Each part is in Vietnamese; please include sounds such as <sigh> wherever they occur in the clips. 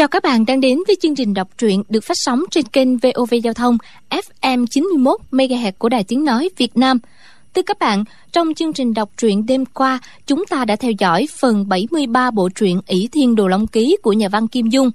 Chào các bạn đang đến với chương trình đọc truyện được phát sóng trên kênh VOV Giao thông FM 91 MHz của Đài Tiếng Nói Việt Nam. Thưa các bạn, trong chương trình đọc truyện đêm qua, chúng ta đã theo dõi phần 73 bộ truyện ỷ Thiên Đồ Long Ký của nhà văn Kim Dung.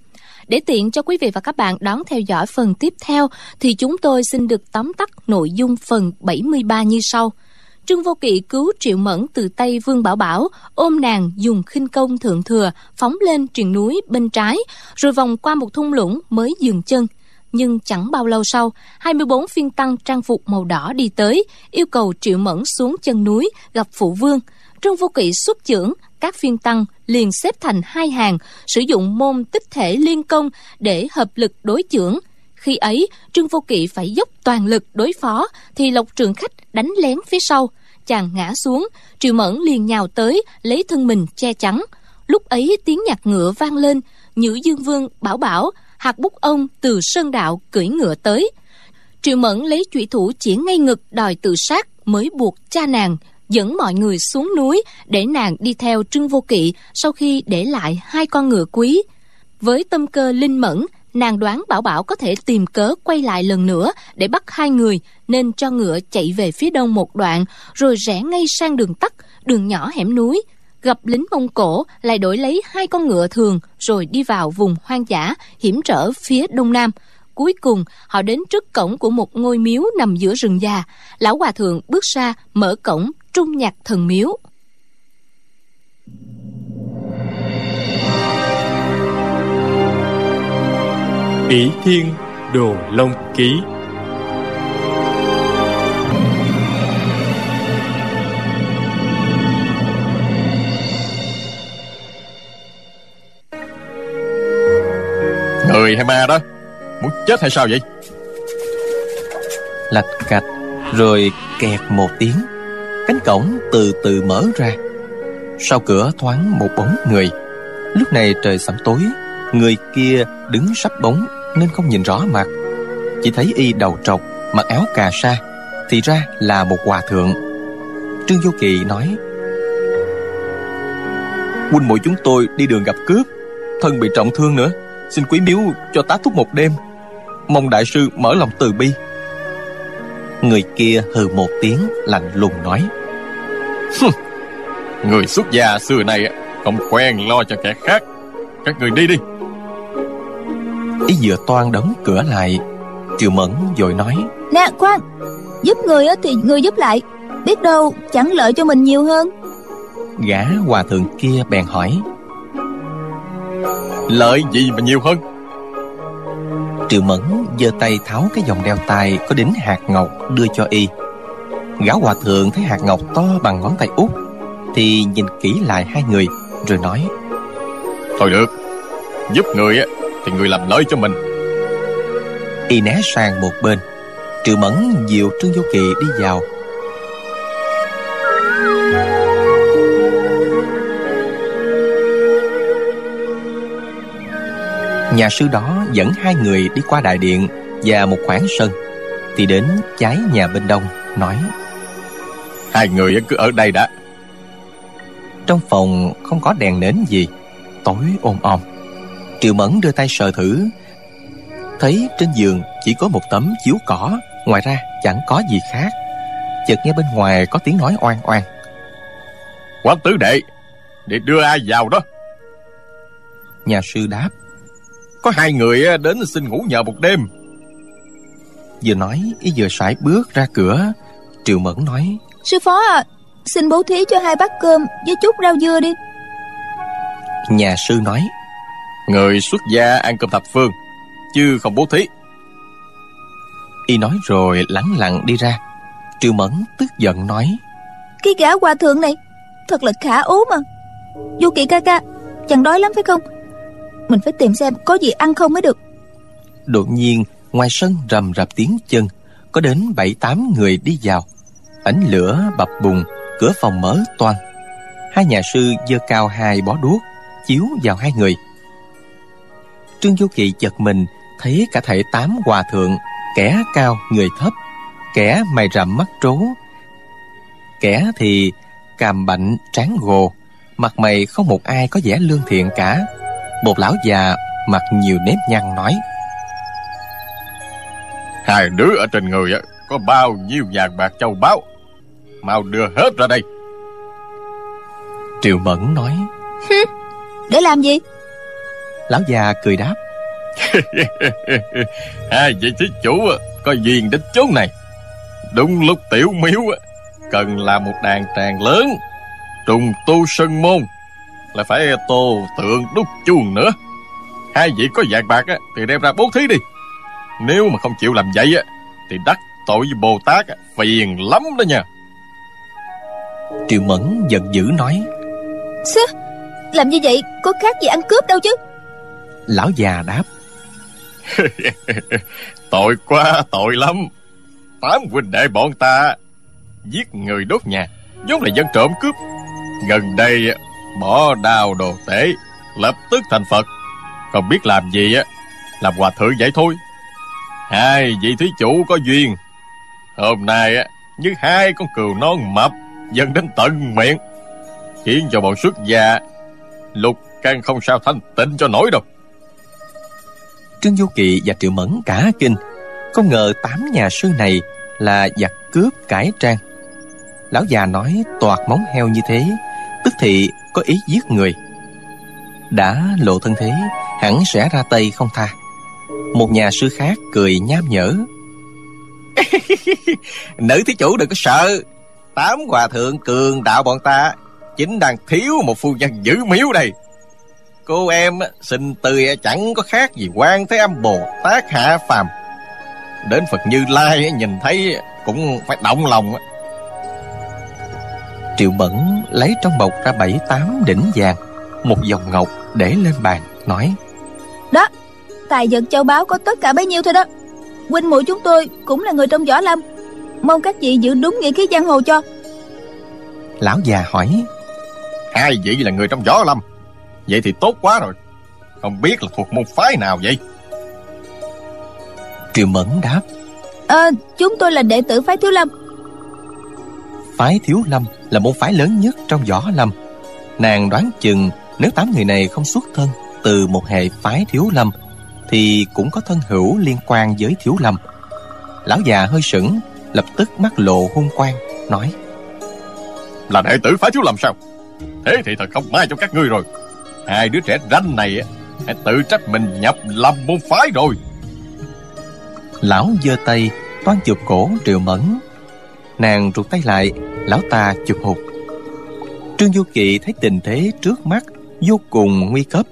Để tiện cho quý vị và các bạn đón theo dõi phần tiếp theo, thì chúng tôi xin được tóm tắt nội dung phần 73 như sau – Trương Vô Kỵ cứu Triệu Mẫn từ tay Vương Bảo Bảo, ôm nàng dùng khinh công thượng thừa, phóng lên triền núi bên trái, rồi vòng qua một thung lũng mới dừng chân. Nhưng chẳng bao lâu sau, 24 phiên tăng trang phục màu đỏ đi tới, yêu cầu Triệu Mẫn xuống chân núi, gặp Phụ Vương. Trương Vô Kỵ xuất chưởng, các phiên tăng liền xếp thành hai hàng, sử dụng môn tích thể liên công để hợp lực đối chưởng. Khi ấy, Trương Vô Kỵ phải dốc toàn lực đối phó, thì Lộc Trường Khách đánh lén phía sau. Chàng ngã xuống, Triệu Mẫn liền nhào tới, lấy thân mình che chắn. Lúc ấy tiếng nhạc ngựa vang lên, Nhữ Dương Vương bảo bảo, hạt bút ông từ sơn đạo cưỡi ngựa tới. Triệu Mẫn lấy chủy thủ chỉ ngay ngực đòi tự sát mới buộc cha nàng dẫn mọi người xuống núi để nàng đi theo trương Vô Kỵ sau khi để lại hai con ngựa quý. Với tâm cơ linh mẫn, nàng đoán Bảo Bảo có thể tìm cớ quay lại lần nữa để bắt hai người, nên cho ngựa chạy về phía đông một đoạn, rồi rẽ ngay sang đường tắt, đường nhỏ hẻm núi. Gặp lính Mông Cổ lại đổi lấy hai con ngựa thường, rồi đi vào vùng hoang dã, hiểm trở phía đông nam. Cuối cùng, họ đến trước cổng của một ngôi miếu nằm giữa rừng già. Lão Hòa Thượng bước ra, mở cổng, trung nhạc thần miếu. Ỷ thiên đồ long ký. Người hay ma đó Muốn chết hay sao vậy? Lạch cạch Rồi kẹt một tiếng. Cánh cổng từ từ mở ra. Sau cửa thoáng một bóng người. Lúc này trời sẩm tối Người kia đứng sắp bóng nên không nhìn rõ mặt. Chỉ thấy y đầu trọc, Mặc áo cà sa, Thì ra là một hòa thượng. Trương Vô Kỳ nói, Huynh muội chúng tôi đi đường gặp cướp, Thân bị trọng thương nữa, Xin quý miếu cho tá túc một đêm. Mong đại sư mở lòng từ bi. Người kia hừ một tiếng, lạnh lùng nói Người xuất gia xưa này Không quen lo cho kẻ khác. Các người đi đi ý vừa toan đóng cửa lại Triệu Mẫn vội nói. Nè khoan Giúp người thì người giúp lại. Biết đâu chẳng lợi cho mình nhiều hơn. Gã hòa thượng kia bèn hỏi. Lợi gì mà nhiều hơn? Triệu Mẫn giơ tay tháo cái vòng đeo tay Có đính hạt ngọc đưa cho y. Gã hòa thượng thấy hạt ngọc to bằng ngón tay út Thì nhìn kỹ lại hai người Rồi nói. Thôi được Giúp người thì người làm lợi cho mình. Y né sang một bên. Triệu Mẫn dìu Trương Vô Kỵ đi vào. Nhà sư đó dẫn hai người đi qua đại điện Và một khoảng sân Thì đến trái nhà bên đông Nói Hai người cứ ở đây đã. Trong phòng không có đèn nến gì Tối ôm om Triệu Mẫn đưa tay sờ thử. Thấy trên giường chỉ có một tấm chiếu cỏ Ngoài ra chẳng có gì khác. Chợt nghe bên ngoài có tiếng nói oan oan Quán tứ đệ Để đưa ai vào đó? Nhà sư đáp. Có hai người đến xin ngủ nhờ một đêm. Vừa nói ý vừa sải bước ra cửa. Triệu Mẫn nói Sư phó à Xin bố thí cho hai bát cơm Với chút rau dưa đi. Nhà sư nói Người xuất gia ăn cơm thập phương Chứ không bố thí. Y nói rồi lắng lặng đi ra. Triệu Mẫn tức giận nói Cái gã hòa thượng này Thật là khả ố mà. Du kỳ ca ca Chẳng đói lắm phải không? Mình phải tìm xem có gì ăn không mới được. Đột nhiên ngoài sân rầm rập tiếng chân Có đến bảy tám người đi vào. Ánh lửa bập bùng Cửa phòng mở toan Hai nhà sư giơ cao hai bó đuốc Chiếu vào hai người Trương Du Kỳ giật mình Thấy cả thể tám hòa thượng Kẻ cao người thấp Kẻ mày rậm mắt trố. Kẻ thì càm bạnh tráng gồ Mặt mày không một ai có vẻ lương thiện cả. Một lão già mặt nhiều nếp nhăn nói Hai đứa ở trên người á có bao nhiêu vàng bạc châu báu? Mau đưa hết ra đây. Triệu Mẫn nói Để làm gì Lão già cười đáp. Hai vị thí chủ có duyên đến chốn này. Đúng lúc tiểu miếu á, Cần làm một đàn tràng lớn Trùng tu sân môn Là phải tô tượng đúc chuông nữa. Hai vị có vàng bạc á, Thì đem ra bố thí đi. Nếu mà không chịu làm vậy á Thì đắc tội với Bồ Tát á, Phiền lắm đó nha. Triệu Mẫn giận dữ nói. Sư Làm như vậy có khác gì ăn cướp đâu chứ Lão già đáp. <laughs> Tội quá, tội lắm. Tám huynh đệ bọn ta Giết người đốt nhà, vốn là dân trộm cướp. Gần đây bỏ đào đồ tể, Lập tức thành Phật. Còn biết làm gì á, Làm hòa thượng vậy thôi. Hai vị thí chủ có duyên. Hôm nay á, Như hai con cừu non mập Dần đến tận miệng, Khiến cho bọn xuất gia Lục càng không sao thanh tịnh cho nổi đâu. Trương Du Kỵ và Triệu Mẫn cả kinh. Không ngờ tám nhà sư này Là giặc cướp cải trang. Lão già nói toạt móng heo như thế, Tức thị có ý giết người. Đã lộ thân thế, Hẳn sẽ ra tay không tha. Một nhà sư khác cười nham nhở. <laughs> Nữ thí chủ đừng có sợ. Tám hòa thượng cường đạo bọn ta, Chính đang thiếu một phu nhân dữ miếu đây. Cô em á, xinh tươi chẳng có khác gì quan thế âm Bồ Tát hạ phàm. Đến Phật Như Lai nhìn thấy cũng phải động lòng. Triệu Mẫn lấy trong bọc ra bảy tám đỉnh vàng Một vòng ngọc để lên bàn Nói. Đó Tài vật châu báu có tất cả bấy nhiêu thôi đó. Huynh muội chúng tôi cũng là người trong võ lâm. Mong các vị giữ đúng nghĩa khí giang hồ cho. Lão già hỏi Hai vị là người trong võ lâm Vậy thì tốt quá rồi. Không biết là thuộc môn phái nào vậy? Triệu Mẫn đáp. Ờ chúng tôi là đệ tử phái thiếu lâm. Phái Thiếu Lâm là môn phái lớn nhất trong võ lâm. Nàng đoán chừng nếu tám người này không xuất thân từ một hệ phái Thiếu Lâm Thì cũng có thân hữu liên quan với Thiếu Lâm. Lão già hơi sững Lập tức mắt lộ hung quang Nói. Là đệ tử phái thiếu lâm sao? Thế thì thật không may cho các ngươi rồi Hai đứa trẻ ranh này Hãy tự trách mình nhập lầm môn phái rồi. Lão giơ tay, toan chụp cổ Triệu Mẫn. Nàng rụt tay lại, Lão ta chụp hụt. Trương Du Kỵ thấy tình thế trước mắt Vô cùng nguy cấp.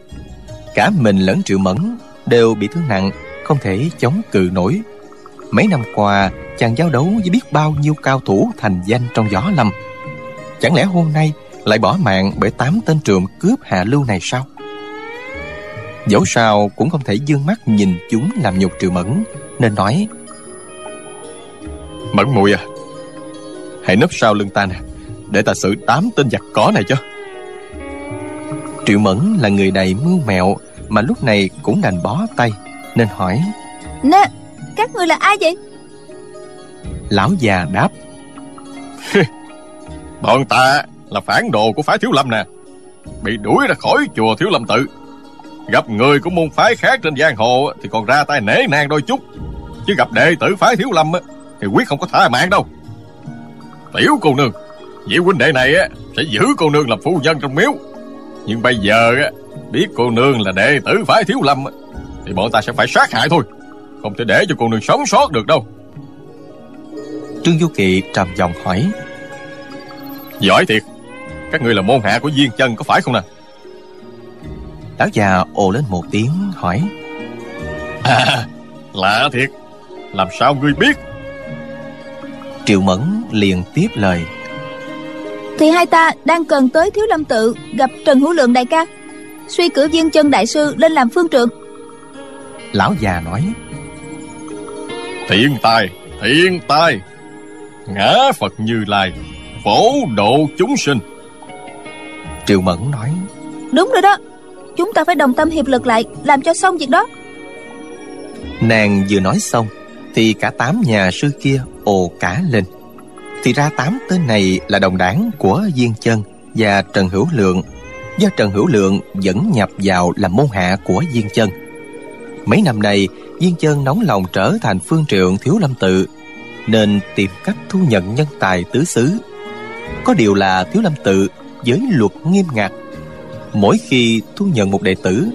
Cả mình lẫn Triệu Mẫn Đều bị thương nặng, Không thể chống cự nổi. Mấy năm qua, chàng giao đấu với biết bao nhiêu cao thủ thành danh trong võ lâm. Chẳng lẽ hôm nay lại bỏ mạng bởi tám tên trộm cướp hạ lưu này sao? Dẫu sao cũng không thể dương mắt nhìn chúng làm nhục Triệu Mẫn Nên nói Mẫn mùi à Hãy nấp sau lưng ta nè Để ta xử tám tên giặc cỏ này cho Triệu Mẫn là người đầy mưu mẹo Mà lúc này cũng đành bó tay Nên hỏi Nè Các người là ai vậy Lão già đáp Bọn ta là phản đồ của phái thiếu lâm nè. Bị đuổi ra khỏi chùa thiếu lâm tự. Gặp người của môn phái khác trên giang hồ Thì còn ra tay nể nang đôi chút. Chứ gặp đệ tử phái thiếu lâm Thì quyết không có tha mạng đâu. Tiểu cô nương Vị huynh đệ này sẽ giữ cô nương làm phu nhân trong miếu. Nhưng bây giờ Biết cô nương là đệ tử phái thiếu lâm Thì bọn ta sẽ phải sát hại thôi. Không thể để cho cô nương sống sót được đâu. Trương Du Kỵ trầm giọng hỏi. Giỏi thiệt Các ngươi là môn hạ của Diên chân có phải không nè Lão già ồ lên một tiếng hỏi. À lạ thiệt. Làm sao ngươi biết? Triệu Mẫn liền tiếp lời. Thì hai ta đang cần tới thiếu lâm tự Gặp Trần Hữu Lượng đại ca. Suy cử viên chân đại sư lên làm phương trượng Lão già nói. Thiện tài Thiện tài. Ngã Phật Như Lai Phổ độ chúng sinh Triệu Mẫn nói Đúng rồi đó Chúng ta phải đồng tâm hiệp lực lại Làm cho xong việc đó. Nàng vừa nói xong Thì cả tám nhà sư kia ồ cả lên. Thì ra tám tên này là đồng đảng của Diên Chân và Trần Hữu Lượng Do Trần Hữu Lượng dẫn nhập vào làm môn hạ của Diên Chân. Mấy năm nay, Viên Chân nóng lòng trở thành phương trượng thiếu lâm tự, nên tìm cách thu nhận nhân tài tứ xứ. Có điều là thiếu lâm tự giới luật nghiêm ngặt. Mỗi khi thu nhận một đệ tử,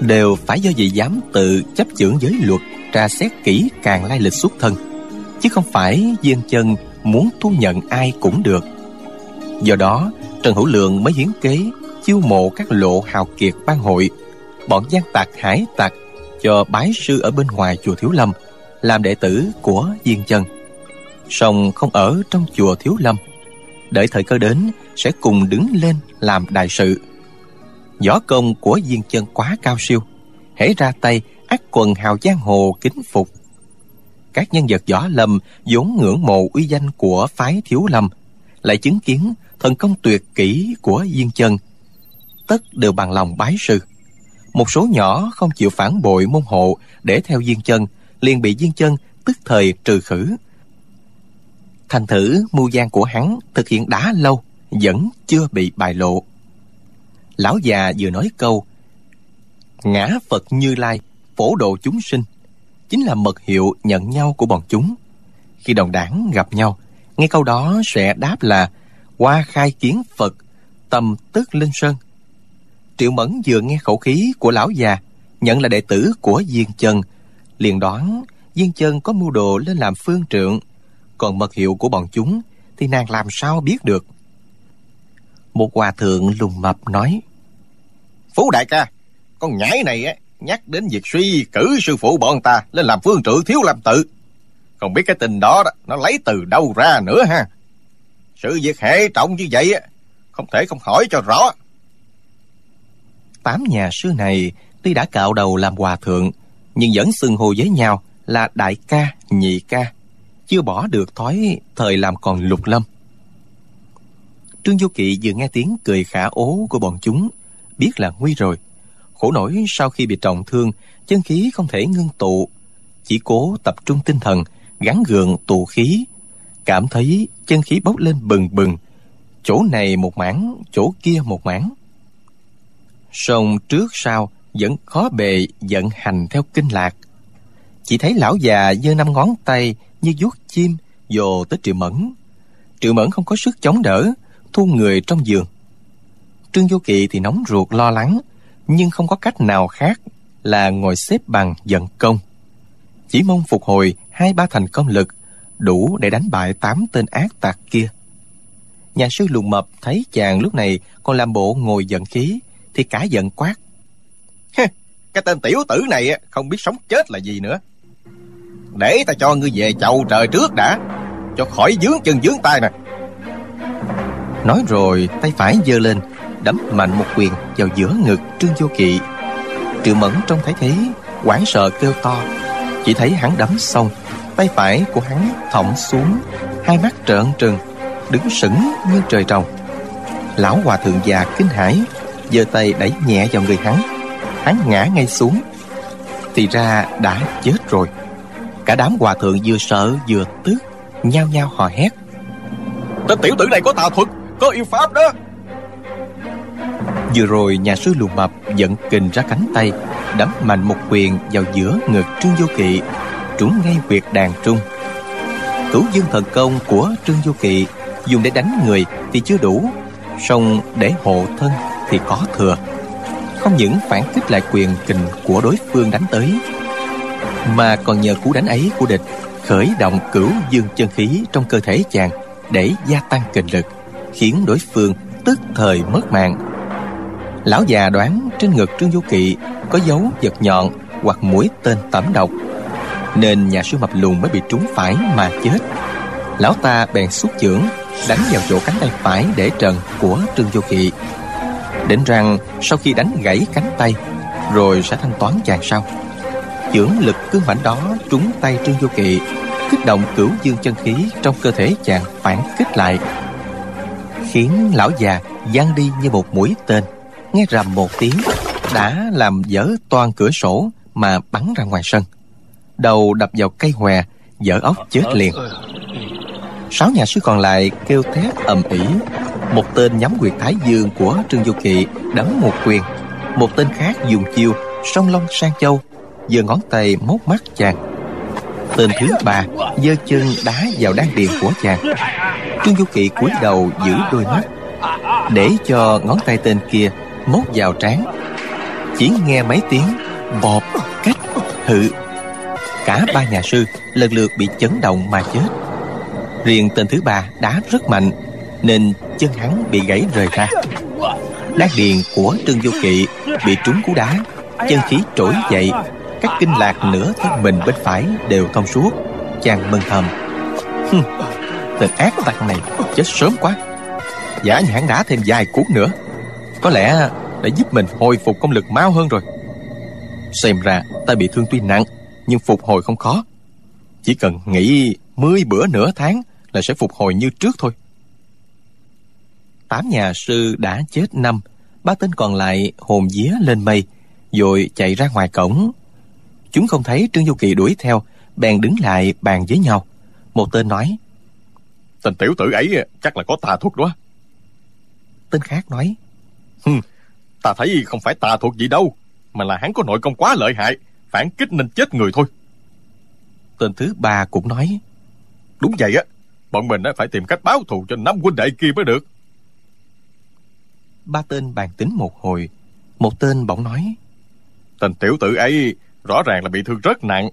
đều phải do vị giám tự chấp chưởng giới luật tra xét kỹ càng lai lịch xuất thân, chứ không phải Viên Chân muốn thu nhận ai cũng được. Do đó, Trần Hữu Lượng mới hiến kế chiêu mộ các lộ hào kiệt ban hội, bọn gian tạc hải tặc cho bái sư ở bên ngoài chùa Thiếu Lâm làm đệ tử của Diên Chân. Song không ở trong chùa Thiếu Lâm. Đợi thời cơ đến sẽ cùng đứng lên làm đại sự. Võ công của Diên Chân quá cao siêu, hễ ra tay ác quần hào giang hồ kính phục. Các nhân vật võ lâm vốn ngưỡng mộ uy danh của phái Thiếu Lâm, lại chứng kiến thần công tuyệt kỹ của Diên Chân, tất đều bằng lòng bái sư một số nhỏ không chịu phản bội môn hộ để theo diên chân liền bị diên chân tức thời trừ khử thành thử mưu gian của hắn thực hiện đã lâu vẫn chưa bị bại lộ. Lão già vừa nói câu ngã phật như lai phổ độ chúng sinh chính là mật hiệu nhận nhau của bọn chúng. Khi đồng đảng gặp nhau nghe câu đó sẽ đáp là qua khai kiến phật tâm tức linh sơn. Triệu Mẫn vừa nghe khẩu khí của lão già, nhận là đệ tử của Diên Chân, liền đoán Diên Chân có mưu đồ lên làm phương trượng, còn mật hiệu của bọn chúng thì nàng làm sao biết được. Một hòa thượng lùng mập nói, Phú đại ca, con nhãi này á, nhắc đến việc suy cử sư phụ bọn ta lên làm phương trượng thiếu làm tự. Không biết cái tình đó, đó nó lấy từ đâu ra nữa ha. Sự việc hệ trọng như vậy á, không thể không hỏi cho rõ tám nhà sư này tuy đã cạo đầu làm hòa thượng nhưng vẫn xưng hô với nhau là đại ca nhị ca chưa bỏ được thói thời làm còn lục lâm trương vô kỵ vừa nghe tiếng cười khả ố của bọn chúng, biết là nguy rồi. Khổ nổi sau khi bị trọng thương, chân khí không thể ngưng tụ, chỉ cố tập trung tinh thần gắn gượng tụ khí. Cảm thấy chân khí bốc lên bừng bừng, chỗ này một mảng, chỗ kia một mảng. Sông trước sau vẫn khó bề vận hành theo kinh lạc. Chỉ thấy lão già giơ năm ngón tay như vuốt chim, dồ tới triệu mẫn. Triệu mẫn không có sức chống đỡ thu người trong giường. Trương vô kỵ thì nóng ruột, lo lắng, nhưng không có cách nào khác là ngồi xếp bằng giận công. Chỉ mong phục hồi hai ba thành công lực, đủ để đánh bại tám tên ác tặc kia. Nhà sư lùn mập thấy chàng lúc này còn làm bộ ngồi giận khí, thì cả giận quát. <laughs> Cái tên tiểu tử này không biết sống chết là gì nữa. Để ta cho ngươi về chầu trời trước đã, cho khỏi dướng chân dướng tay nè nói rồi, tay phải giơ lên, đấm mạnh một quyền vào giữa ngực trương vô kỵ. Triệu mẫn trông thấy thế hoảng sợ kêu to. Chỉ thấy hắn đấm xong, tay phải của hắn thõng xuống, hai mắt trợn trừng, đứng sững như trời trồng. Lão hòa thượng già kinh hãi, giơ tay đẩy nhẹ vào người hắn. Hắn ngã ngay xuống. Thì ra đã chết rồi. Cả đám hòa thượng vừa sợ vừa tức, nhao nhao hò hét. Tên tiểu tử này có tà thuật có yêu pháp đó. Vừa rồi nhà sư lùn mập giận kình ra cánh tay, đấm mạnh một quyền vào giữa ngực trương vô kỵ. Trúng ngay huyệt đàn trung. Cửu dương thần công của trương vô kỵ, dùng để đánh người thì chưa đủ. Song để hộ thân thì có thừa. Không những phản kích lại quyền kình của đối phương đánh tới, mà còn nhờ cú đánh ấy của địch khởi động cửu dương chân khí trong cơ thể chàng để gia tăng kình lực khiến đối phương tức thời mất mạng. Lão già đoán trên ngực trương du kỵ có dấu vật nhọn hoặc mũi tên tẩm độc, nên nhà sư mập lùn mới bị trúng phải mà chết. Lão ta bèn xuất chưởng, đánh vào chỗ cánh tay phải để trần của trương du kỵ. Định rằng sau khi đánh gãy cánh tay, Rồi sẽ thanh toán chàng sau. Chưởng lực cương mãnh đó trúng tay Trương du Kỵ, Kích động cửu dương chân khí Trong cơ thể chàng phản kích lại. Khiến lão già giăng đi như một mũi tên. Nghe rầm một tiếng, Đã làm dở toàn cửa sổ Mà bắn ra ngoài sân. Đầu đập vào cây hòe Dở ốc chết liền. Sáu nhà sư còn lại kêu thét ầm ĩ. Một tên nhắm quyệt thái dương của trương du kỵ đấm một quyền. Một tên khác dùng chiêu song long sang châu, giơ ngón tay móc mắt chàng tên thứ ba giơ chân đá vào đan điền của chàng. Trương du kỵ cúi đầu giữ đôi mắt, để cho ngón tay tên kia móc vào trán. Chỉ nghe mấy tiếng bọp cách hự. Cả ba nhà sư lần lượt bị chấn động mà chết. Riêng tên thứ ba đá rất mạnh, nên chân hắn bị gãy rời ra. Đan điền của trương du kỵ bị trúng cú đá, chân khí trỗi dậy các kinh lạc nửa thân mình bên phải đều thông suốt. Chàng mừng thầm. Hừm, tên ác tặc này chết sớm quá. Giả như hắn đã thêm vài cuốn nữa. Có lẽ đã giúp mình hồi phục công lực mau hơn rồi. Xem ra ta bị thương tuy nặng nhưng phục hồi không khó. Chỉ cần nghỉ mười bữa nửa tháng là sẽ phục hồi như trước thôi. Tám nhà sư đã chết năm ba tên còn lại hồn vía lên mây rồi chạy ra ngoài cổng chúng không thấy trương du kỳ đuổi theo bèn đứng lại bàn với nhau một tên nói Tên tiểu tử ấy chắc là có tà thuật đó. tên khác nói Hừm, ta thấy không phải tà thuật gì đâu, mà là hắn có nội công quá lợi hại, phản kích nên chết người thôi. tên thứ ba cũng nói Đúng vậy á, bọn mình phải tìm cách báo thù cho năm huynh đệ kia mới được. ba tên bàn tính một hồi một tên bỗng nói Tên tiểu tử ấy rõ ràng là bị thương rất nặng.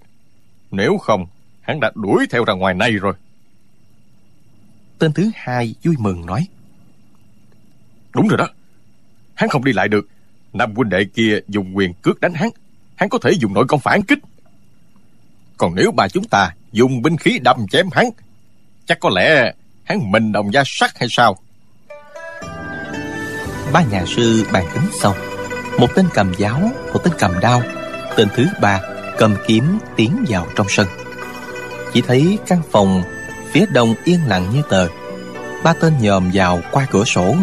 Nếu không, hắn đã đuổi theo ra ngoài này rồi. tên thứ hai vui mừng nói Đúng rồi đó. Hắn không đi lại được. Năm huynh đệ kia dùng quyền cước đánh hắn. Hắn có thể dùng nội công phản kích. Còn nếu bà chúng ta dùng binh khí đâm chém hắn, chắc có lẽ hắn mình đồng gia sắt hay sao? ba nhà sư bàn tính xong một tên cầm giáo một tên cầm đao tên thứ ba, cầm kiếm tiến vào trong sân. Chỉ thấy căn phòng phía đông yên lặng như tờ. Ba tên nhòm vào qua cửa sổ,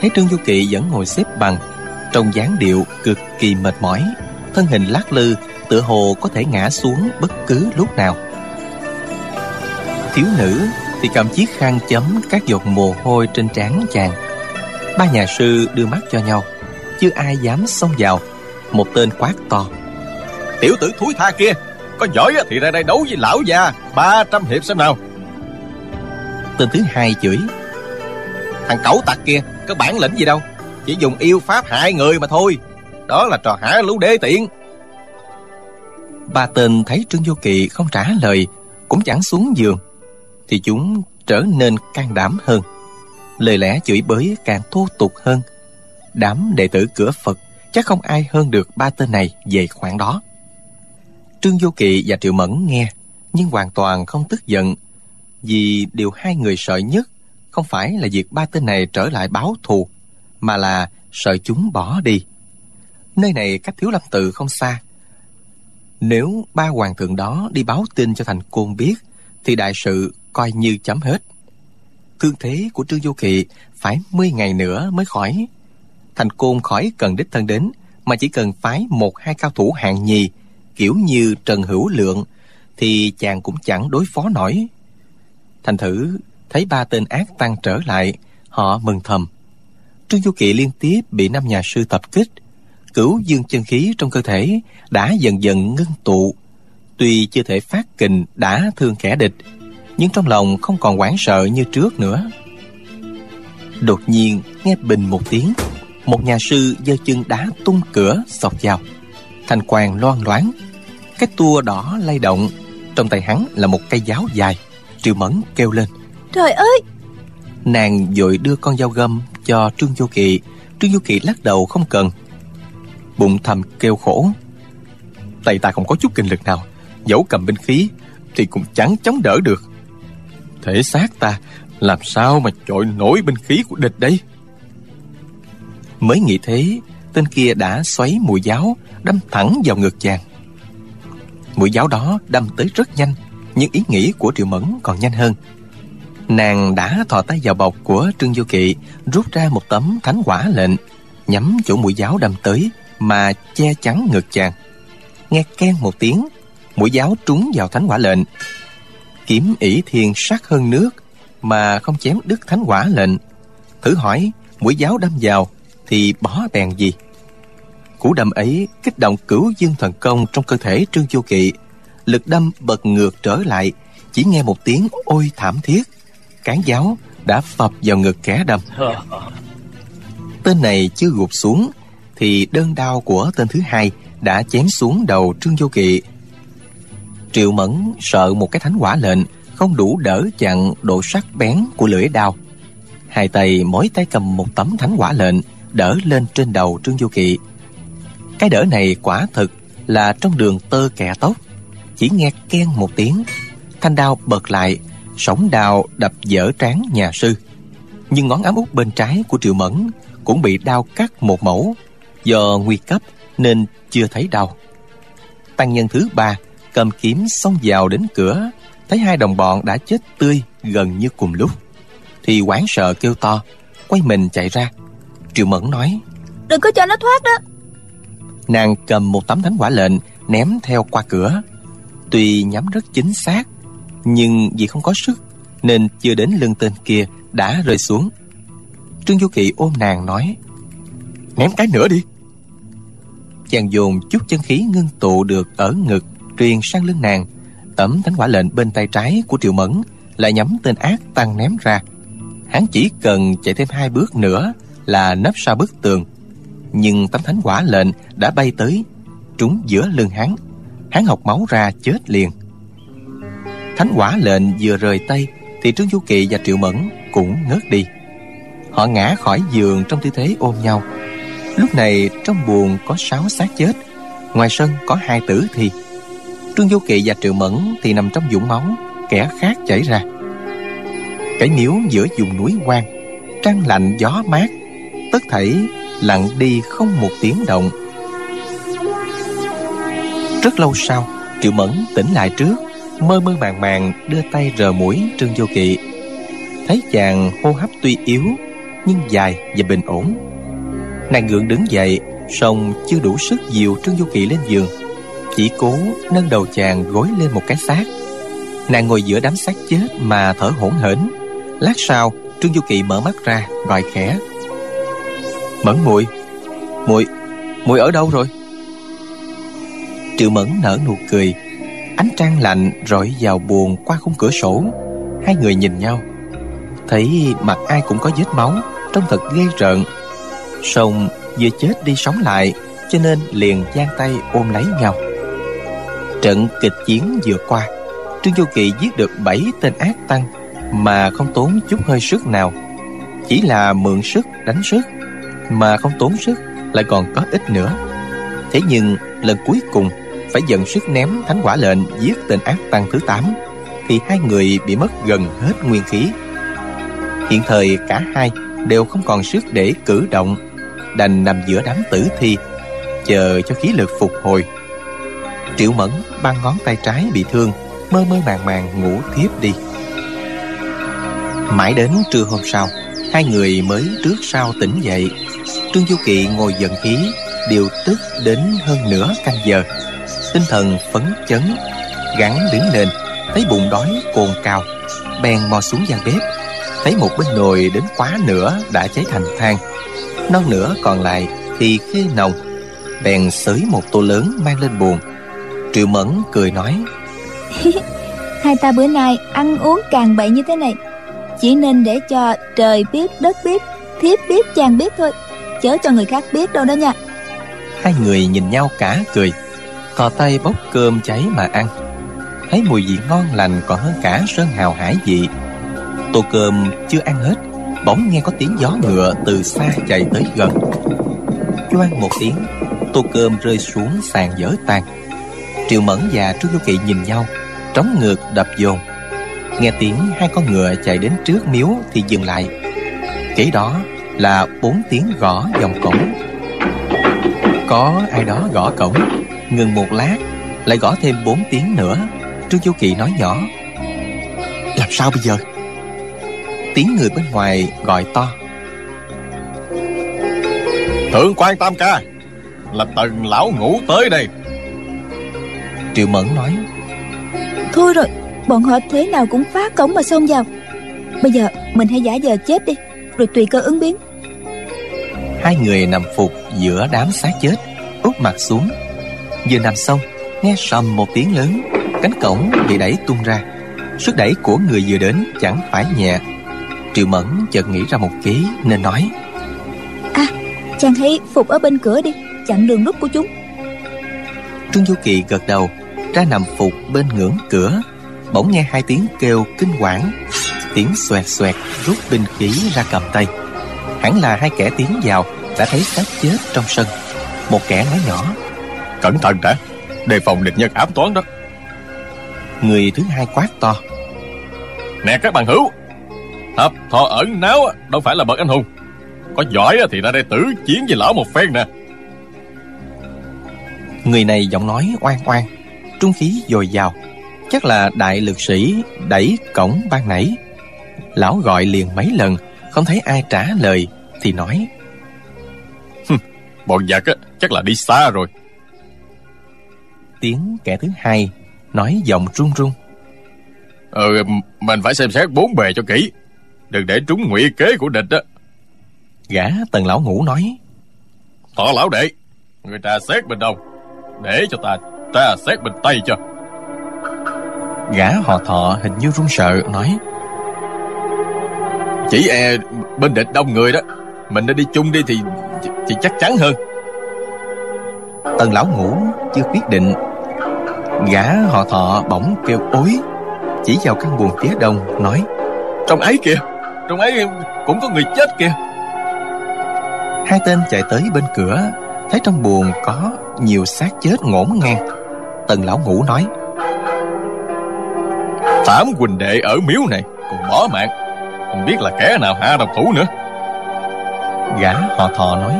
thấy trương du kỵ vẫn ngồi xếp bằng trong dáng điệu cực kỳ mệt mỏi, thân hình lắc lư, tựa hồ có thể ngã xuống bất cứ lúc nào. Thiếu nữ thì cầm chiếc khăn chấm các giọt mồ hôi trên trán chàng. Ba nhà sư đưa mắt cho nhau, chưa ai dám xông vào. Một tên quát to Tiểu tử thúi tha kia, có giỏi thì ra đây đấu với lão già 300 hiệp xem nào. tên thứ hai chửi Thằng cẩu tặc kia, có bản lĩnh gì đâu. Chỉ dùng yêu pháp hại người mà thôi. Đó là trò hả lũ đế tiện. ba tên thấy trương vô kỵ không trả lời cũng chẳng xuống giường thì chúng trở nên can đảm hơn lời lẽ chửi bới càng thô tục hơn đám đệ tử cửa phật chắc không ai hơn được ba tên này về khoản đó trương vô kỵ và triệu mẫn nghe, nhưng hoàn toàn không tức giận, vì điều hai người sợ nhất không phải là việc ba tên này trở lại báo thù, mà là sợ chúng bỏ đi. Nơi này cách thiếu lâm tự không xa. Nếu ba hoàng thượng đó đi báo tin cho thành côn biết, thì đại sự coi như chấm hết. Thương thế của trương Du kỵ phải 10 ngày nữa mới khỏi. Thành côn khỏi cần đích thân đến, mà chỉ cần phái một hai cao thủ hạng nhì kiểu như trần hữu lượng, thì chàng cũng chẳng đối phó nổi. Thành thử, thấy ba tên ác tăng trở lại, họ mừng thầm. Trương du kỵ liên tiếp bị năm nhà sư tập kích cửu dương chân khí trong cơ thể, đã dần dần ngưng tụ. Tuy chưa thể phát kình, đã thương kẻ địch, nhưng trong lòng không còn hoảng sợ như trước nữa. Đột nhiên, nghe bình một tiếng, một nhà sư giơ chân đá tung cửa, xộc vào thanh quang loan loáng. Cái tua đỏ lay động. Trong tay hắn là một cây giáo dài. Triệu mẫn kêu lên. Trời ơi! Nàng vội đưa con dao găm cho trương vô kỵ. Trương vô kỵ lắc đầu không cần. Bụng thầm kêu khổ. Tay ta không có chút kinh lực nào. Dẫu cầm binh khí thì cũng chẳng chống đỡ được. Thể xác ta làm sao mà chọi nổi binh khí của địch đây? Mới nghĩ thế tên kia đã xoáy mũi giáo, đâm thẳng vào ngực chàng. Mũi giáo đó đâm tới rất nhanh, nhưng ý nghĩ của triệu mẫn còn nhanh hơn. Nàng đã thò tay vào bọc của trương du kỵ, rút ra một tấm thánh quả lệnh, nhắm chỗ mũi giáo đâm tới mà che chắn ngực chàng. Nghe ken một tiếng mũi giáo trúng vào thánh quả lệnh. Kiếm ỷ thiên sắc hơn nước mà không chém đứt thánh quả lệnh. Thử hỏi mũi giáo đâm vào thì bỏ tèn gì Cú đâm ấy kích động cửu dương thần công trong cơ thể Trương Vô Kỵ. Lực đâm bật ngược trở lại, chỉ nghe một tiếng ôi thảm thiết. Cán giáo đã phập vào ngực kẻ đâm. Tên này chưa gục xuống, thì đơn đao của tên thứ hai đã chém xuống đầu Trương Vô Kỵ. Triệu Mẫn sợ một cái thánh quả lệnh không đủ đỡ chặn độ sắc bén của lưỡi đao. Hai tay mỗi tay cầm một tấm thánh quả lệnh đỡ lên trên đầu Trương Du Kỵ. Cái đỡ này quả thực là trong đường tơ kẻ tóc. Chỉ nghe ken một tiếng, thanh đao bật lại, sóng đào đập dở trán nhà sư. Nhưng ngón ám út bên trái của Triệu Mẫn cũng bị đao cắt một mẫu. Do nguy cấp nên chưa thấy đau. Tăng nhân thứ ba cầm kiếm xông vào đến cửa, thấy hai đồng bọn đã chết tươi gần như cùng lúc. Thì quán sợ kêu to, quay mình chạy ra. Triệu Mẫn nói, Đừng có cho nó thoát đó. Nàng cầm một tấm thánh quả lệnh ném theo qua cửa. Tuy nhắm rất chính xác, nhưng vì không có sức nên chưa đến lưng tên kia đã rơi xuống. Trương Du Kỵ ôm nàng nói, ném cái nữa đi. Chàng dồn chút chân khí ngưng tụ được ở ngực truyền sang lưng nàng. Tấm thánh quả lệnh bên tay trái của Triệu Mẫn lại nhắm tên ác tăng ném ra. Hắn chỉ cần chạy thêm hai bước nữa là nấp sau bức tường. Nhưng tấm thánh quả lệnh đã bay tới, trúng giữa lưng hắn. Hắn học máu ra chết liền. Thánh quả lệnh vừa rời tay thì Trương Du kỳ và Triệu Mẫn cũng ngớt đi. Họ ngã khỏi giường trong tư thế ôm nhau. Lúc này trong buồng có sáu xác chết, ngoài sân có hai tử thi. Trương Du kỳ và Triệu Mẫn thì nằm trong vũng máu, kẻ khác chảy ra. Cái miếu giữa vùng núi quan, trăng lạnh gió mát, tất thảy lặng đi không một tiếng động. Rất lâu sau, Triệu Mẫn tỉnh lại trước, mơ mơ màng màng đưa tay rờ mũi Trương Du Kỵ. Thấy chàng hô hấp tuy yếu, nhưng dài và bình ổn. Nàng gượng đứng dậy, song chưa đủ sức dìu Trương Du Kỵ lên giường chỉ cố nâng đầu chàng gối lên một cái xác nàng ngồi giữa đám xác chết mà thở hổn hển lát sau trương du kỳ mở mắt ra gọi khẽ mẫn muội muội muội ở đâu rồi? Triệu mẫn nở nụ cười. Ánh trăng lạnh rọi vào buồn qua khung cửa sổ. Hai người nhìn nhau. Thấy mặt ai cũng có vết máu, trông thật ghê rợn. Song vừa chết đi sống lại, cho nên liền giang tay ôm lấy nhau. Trận kịch chiến vừa qua, Trương Du Kỳ giết được 7 tên ác tăng Mà không tốn chút hơi sức nào. Chỉ là mượn sức, đánh sức mà không tốn sức Lại còn có ít nữa. Thế nhưng lần cuối cùng Phải dần sức ném thánh quả lệnh Giết tên ác tăng thứ 8 Thì hai người bị mất gần hết nguyên khí. Hiện thời cả hai Đều không còn sức để cử động, Đành nằm giữa đám tử thi, Chờ cho khí lực phục hồi. Triệu Mẫn băng ngón tay trái bị thương, Mơ mơ màng màng ngủ thiếp đi. Mãi đến trưa hôm sau Hai người mới trước sau tỉnh dậy. Trương Du Kỵ ngồi giận khí Điều tức đến hơn nửa canh giờ. Tinh thần phấn chấn Gắn đứng lên, Thấy bụng đói cồn cao Bèn mò xuống gian bếp. Thấy một bên nồi đến quá nửa đã cháy thành than, Non nửa còn lại thì khê nồng. Bèn xới một tô lớn mang lên buồn. Triệu Mẫn cười nói, <laughs> Hai ta bữa nay ăn uống càng bậy như thế này chỉ nên để cho trời biết đất biết, Thiếp biết, chàng biết thôi. Chớ cho người khác biết đâu đó nha. Hai người nhìn nhau cả cười, Thò tay bốc cơm cháy mà ăn. Thấy mùi vị ngon lành còn hơn cả sơn hào hải vị. Tô cơm chưa ăn hết, Bỗng nghe có tiếng gió ngựa từ xa chạy tới gần. Choang một tiếng, Tô cơm rơi xuống sàn dở tan Triệu Mẫn và Trương Du Kỵ nhìn nhau, Trống ngược đập dồn. Nghe tiếng hai con ngựa chạy đến trước miếu Thì dừng lại. Kế đó là bốn tiếng gõ vòng cổng. Có ai đó gõ cổng Ngừng một lát Lại gõ thêm bốn tiếng nữa. Trương Du Kỵ nói nhỏ Làm sao bây giờ? Tiếng người bên ngoài gọi to Thượng quan Tam Ca Là tần lão ngủ tới đây. Triệu Mẫn nói Thôi rồi Bọn họ thế nào cũng phá cổng mà xông vào. Bây giờ mình hãy giả giờ chết đi Rồi tùy cơ ứng biến. Hai người nằm phục giữa đám xác chết úp mặt xuống. Vừa nằm xong Nghe sầm một tiếng lớn Cánh cổng bị đẩy tung ra. Sức đẩy của người vừa đến chẳng phải nhẹ. Triệu Mẫn chợt nghĩ ra một kế Nên nói. À chàng hãy phục ở bên cửa đi Chặn đường nút của chúng. Trương Du Kỳ gật đầu Ra nằm phục bên ngưỡng cửa Bỗng nghe hai tiếng kêu kinh quản Tiếng xoẹt xoẹt rút binh khí ra cầm tay. Hẳn là hai kẻ tiến vào Đã thấy xác chết trong sân. Một kẻ nói nhỏ Cẩn thận đã Đề phòng địch nhân ám toán đó. Người thứ hai quát to Nè các bạn hữu Thập thọ ẩn náo đâu phải là bậc anh hùng. Có giỏi thì ra đây tử chiến với lão một phen nè. Người này giọng nói oan oan Trung khí dồi dào Chắc là đại lực sĩ đẩy cổng ban nãy. Lão gọi liền mấy lần Không thấy ai trả lời Thì nói Bọn giặc á, chắc là đi xa rồi. Tiếng kẻ thứ hai Nói giọng run run. Ừ Mình phải xem xét bốn bề cho kỹ. Đừng để trúng ngụy kế của địch á. Gã tần lão ngủ nói Thọ lão đệ Người ta xét bên đâu? Để cho ta ta xét bên tay cho Gã họ thọ hình như run sợ nói Chỉ e bên địch đông người đó. Mình nên đi chung đi thì Thì chắc chắn hơn. Tần lão ngủ chưa quyết định. Gã họ thọ bỗng kêu ối Chỉ vào căn buồng phía đông nói Trong ấy kìa Trong ấy cũng có người chết kìa. Hai tên chạy tới bên cửa Thấy trong buồng có nhiều xác chết ngổn ngang. Tần lão ngủ nói Tám quỳnh đệ ở miếu này. Còn bỏ mạng, Không biết là kẻ nào hạ độc thủ nữa. Gã họ thò nói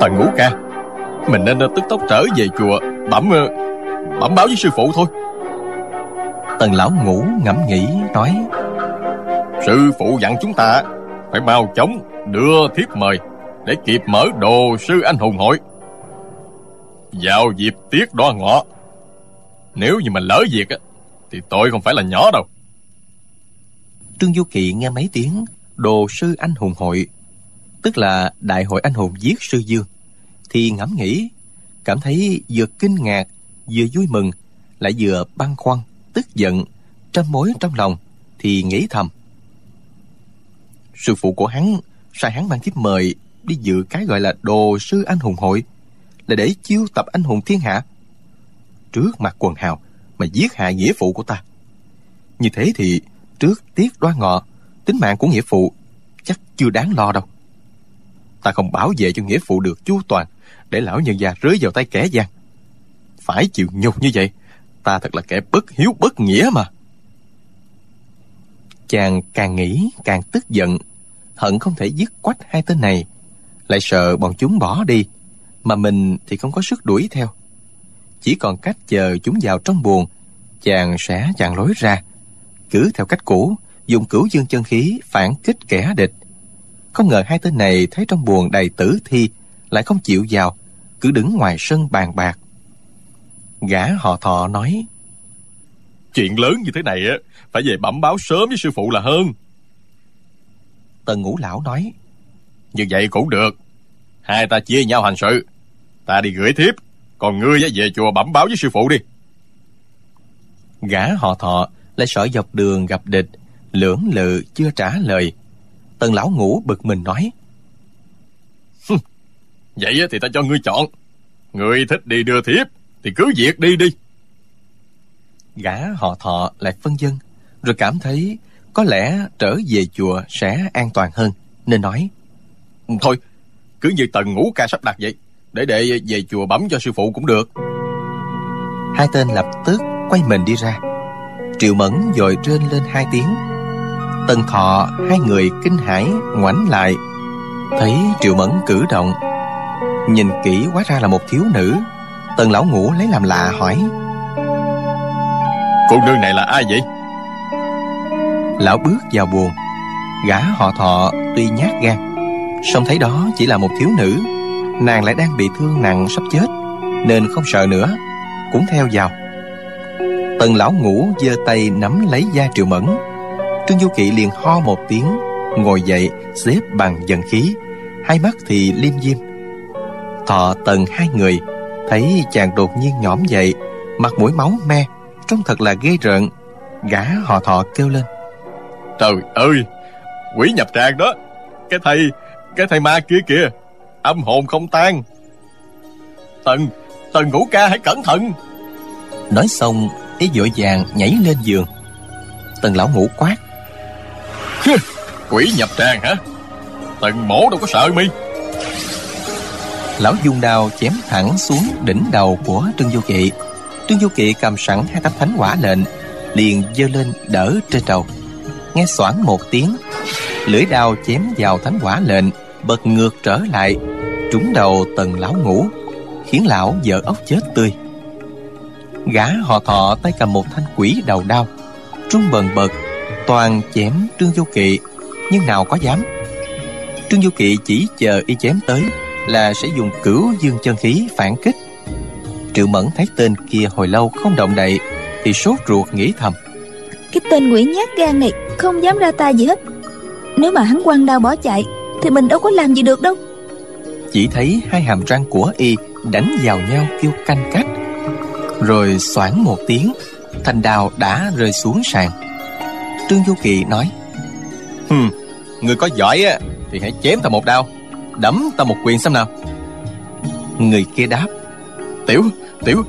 Tần ngũ ca, Mình nên, tức tốc trở về chùa, Bẩm ờ, bẩm báo với sư phụ thôi. Tần lão ngủ ngẫm nghĩ, nói, Sư phụ dặn chúng ta Phải mau chóng đưa thiếp mời Để kịp mở đồ sư anh hùng hội. Vào dịp tiết đoan ngọ, Nếu như mình lỡ việc á thì tội không phải là nhỏ đâu. Trương Du Kỳ nghe mấy tiếng, Đồ sư anh hùng hội, Tức là đại hội anh hùng giết sư dương, Thì ngẫm nghĩ, Cảm thấy vừa kinh ngạc, Vừa vui mừng, Lại vừa băn khoăn, Tức giận, Trăm mối trong lòng, Thì nghĩ thầm. Sư phụ của hắn, Sai hắn mang thiếp mời Đi dự cái gọi là đồ sư anh hùng hội, Là để chiêu tập anh hùng thiên hạ. Trước mặt quần hào mà giết hại nghĩa phụ của ta. Như thế thì Trước tiết đoan ngọ, Tính mạng của nghĩa phụ Chắc chưa đáng lo đâu. Ta không bảo vệ cho nghĩa phụ được chu toàn, Để lão nhân gia rơi vào tay kẻ gian. Phải chịu nhục như vậy, Ta thật là kẻ bất hiếu bất nghĩa mà. Chàng càng nghĩ càng tức giận, Hận không thể dứt quách hai tên này, Lại sợ bọn chúng bỏ đi, Mà mình thì không có sức đuổi theo. Chỉ còn cách chờ chúng vào trong buồng Chàng sẽ chàng lối ra. Cứ theo cách cũ Dùng cửu dương chân khí phản kích kẻ địch. Không ngờ hai tên này thấy trong buồng đầy tử thi Lại không chịu vào Cứ đứng ngoài sân bàn bạc. Gã họ thọ nói Chuyện lớn như thế này á Phải về bẩm báo sớm với sư phụ là hơn. Tần ngũ lão nói Như vậy cũng được. Hai ta chia nhau hành sự Ta đi gửi thiếp Còn ngươi về chùa bẩm báo với sư phụ đi. Gã họ thọ lại sợ dọc đường gặp địch Lưỡng lự chưa trả lời. Tần lão ngũ bực mình nói. Vậy thì ta cho ngươi chọn. Ngươi thích đi đưa thiếp Thì cứ việc đi đi. Gã họ thọ lại phân dân Rồi cảm thấy Có lẽ trở về chùa sẽ an toàn hơn Nên nói. Thôi cứ như tần ngũ ca sắp đặt vậy Để đệ về chùa bấm cho sư phụ cũng được. Hai tên lập tức quay mình đi ra. Triệu Mẫn dội rên lên hai tiếng. Tần thọ hai người kinh hãi ngoảnh lại. Thấy Triệu Mẫn cử động. Nhìn kỹ hóa ra là một thiếu nữ. Tần lão ngũ lấy làm lạ hỏi. Cô nương này là ai vậy? Lão bước vào buồng Gã họ thọ tuy nhát gan. Song thấy đó chỉ là một thiếu nữ Nàng lại đang bị thương nặng sắp chết, Nên không sợ nữa, Cũng theo vào. Tần lão ngủ giơ tay nắm lấy da triệu mẫn. Trương Du Kỵ liền ho một tiếng, Ngồi dậy, xếp bằng dần khí. Hai mắt thì liêm diêm. Thọ tần hai người, Thấy chàng đột nhiên nhõm dậy, Mặt mũi máu me, Trông thật là ghê rợn, Gã họ thọ kêu lên. Trời ơi, Quỷ nhập tràng đó, Cái thầy Cái thầy ma kia kìa. Âm hồn không tan. Tần Tần ngũ ca hãy cẩn thận. Nói xong ý vội vàng nhảy lên giường. Tần lão ngủ quát. Quỷ nhập tràng hả? Tần mổ đâu có sợ mi. Lão dung đao chém thẳng xuống đỉnh đầu của Trương Du Kỵ. Trương Du Kỵ cầm sẵn hai tấm thánh quả lệnh Liền giơ lên đỡ trên đầu. Nghe xoảng một tiếng Lưỡi đao chém vào thánh quả lệnh Bật ngược trở lại Trúng đầu tần lão ngủ, Khiến lão vợ ốc chết tươi. Gã họ thọ tay cầm một thanh quỷ đầu đao, Trung bần bật, Toàn chém Trương Du Kỵ, Nhưng nào có dám. Trương Du Kỵ chỉ chờ y chém tới Là sẽ dùng cửu dương chân khí phản kích. Triệu Mẫn thấy tên kia hồi lâu không động đậy, Thì sốt ruột nghĩ thầm. Cái tên nguyễn nhát gan này Không dám ra tay gì hết. Nếu mà hắn quăng đao bỏ chạy, Thì mình đâu có làm gì được đâu. Chỉ thấy hai hàm răng của y Đánh vào nhau kêu canh cách Rồi xoảng một tiếng thành đào đã rơi xuống sàn. Trương Du Kỳ nói, Hừm, Người có giỏi á, Thì hãy chém ta một đao, Đấm ta một quyền xem nào. Người kia đáp, Tiểu Tiểu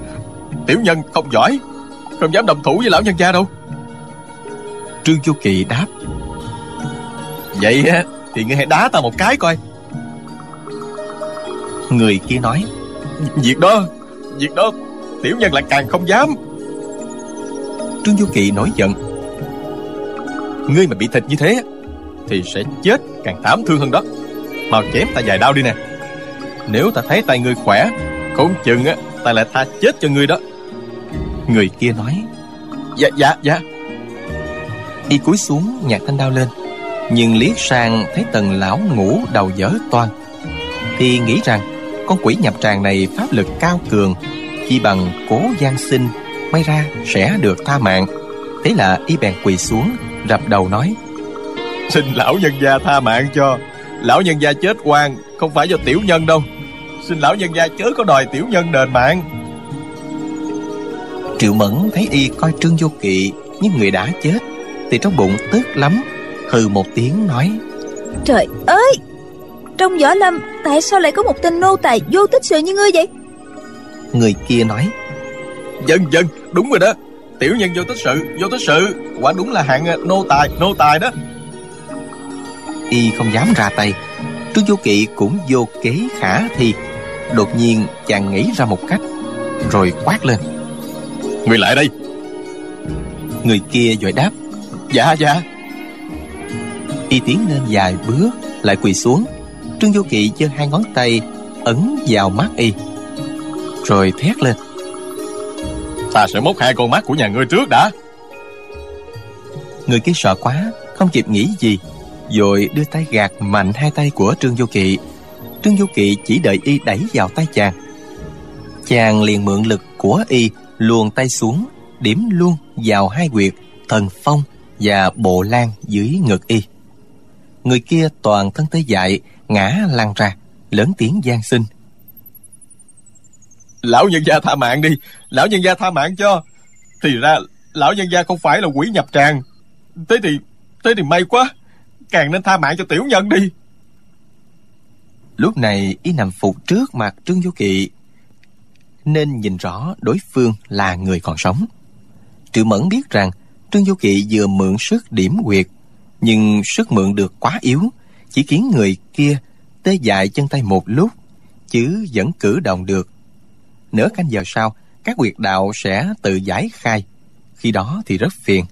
Tiểu nhân không giỏi, Không dám đồng thủ với lão nhân gia đâu. Trương Du Kỳ đáp, Vậy á, Thì ngươi hãy đá ta một cái coi. Người kia nói. Việc đó Việc đó Tiểu nhân lại càng không dám. Trương Du Kỳ nổi giận. Ngươi mà bị thịt như thế Thì sẽ chết càng thảm thương hơn đó. Mau chém ta vài đau đi nè. Nếu ta thấy tay ngươi khỏe Không chừng á Ta lại tha chết cho ngươi đó. Người kia nói. Dạ dạ dạ. Y cúi xuống nhặt thanh đao lên. Nhưng liếc sang thấy tần lão ngủ đầu dở toan. Thì nghĩ rằng Con quỷ nhập tràng này pháp lực cao cường. Chỉ bằng cố gian sinh May ra sẽ được tha mạng. Thế là y bèn quỳ xuống Rập đầu nói Xin lão nhân gia tha mạng cho. Lão nhân gia chết quan Không phải do tiểu nhân đâu. Xin lão nhân gia chớ có đòi tiểu nhân đền mạng. Triệu Mẫn thấy y coi Trương Vô Kỵ Như người đã chết Thì trong bụng tức lắm Hừ một tiếng nói Trời ơi Trong võ lâm Tại sao lại có một tên nô tài vô tích sự như ngươi vậy? Người kia nói Dân dân đúng rồi đó. Tiểu nhân vô tích sự Vô tích sự. Quả đúng là hạng ờ, nô tài Nô tài đó. Y không dám ra tay. Trương Vô Kỵ cũng vô kế khả thi. Đột nhiên chàng nghĩ ra một cách Rồi quát lên. Người lại đây. Người kia vội đáp Dạ dạ. Y tiến lên vài bước Lại quỳ xuống Trương Vô Kỵ giơ hai ngón tay Ấn vào mắt Y Rồi thét lên. Ta sẽ móc hai con mắt của nhà ngươi trước đã. Người kia sợ quá Không kịp nghĩ gì Rồi đưa tay gạt mạnh hai tay của Trương Vô Kỵ. Trương Vô Kỵ chỉ đợi Y đẩy vào tay chàng. Chàng liền mượn lực của Y Luồn tay xuống Điểm luôn vào hai quyệt Thần phong và bộ lan dưới ngực Y. Người kia toàn thân tê dại Ngã lăn ra Lớn tiếng gian sinh Lão nhân gia tha mạng đi Lão nhân gia tha mạng cho. Thì ra lão nhân gia không phải là quỷ nhập tràng. Thế thì Thế thì may quá Càng nên tha mạng cho tiểu nhân đi. Lúc này y nằm phục trước mặt Trương Vô Kỵ Nên nhìn rõ đối phương là người còn sống. Triệu Mẫn biết rằng Trương Vô Kỵ vừa mượn sức điểm quyệt Nhưng sức mượn được quá yếu Chỉ khiến người kia tê dại chân tay một lúc Chứ vẫn cử động được. Nửa canh giờ sau Các quyệt đạo sẽ tự giải khai. Khi đó thì rất phiền.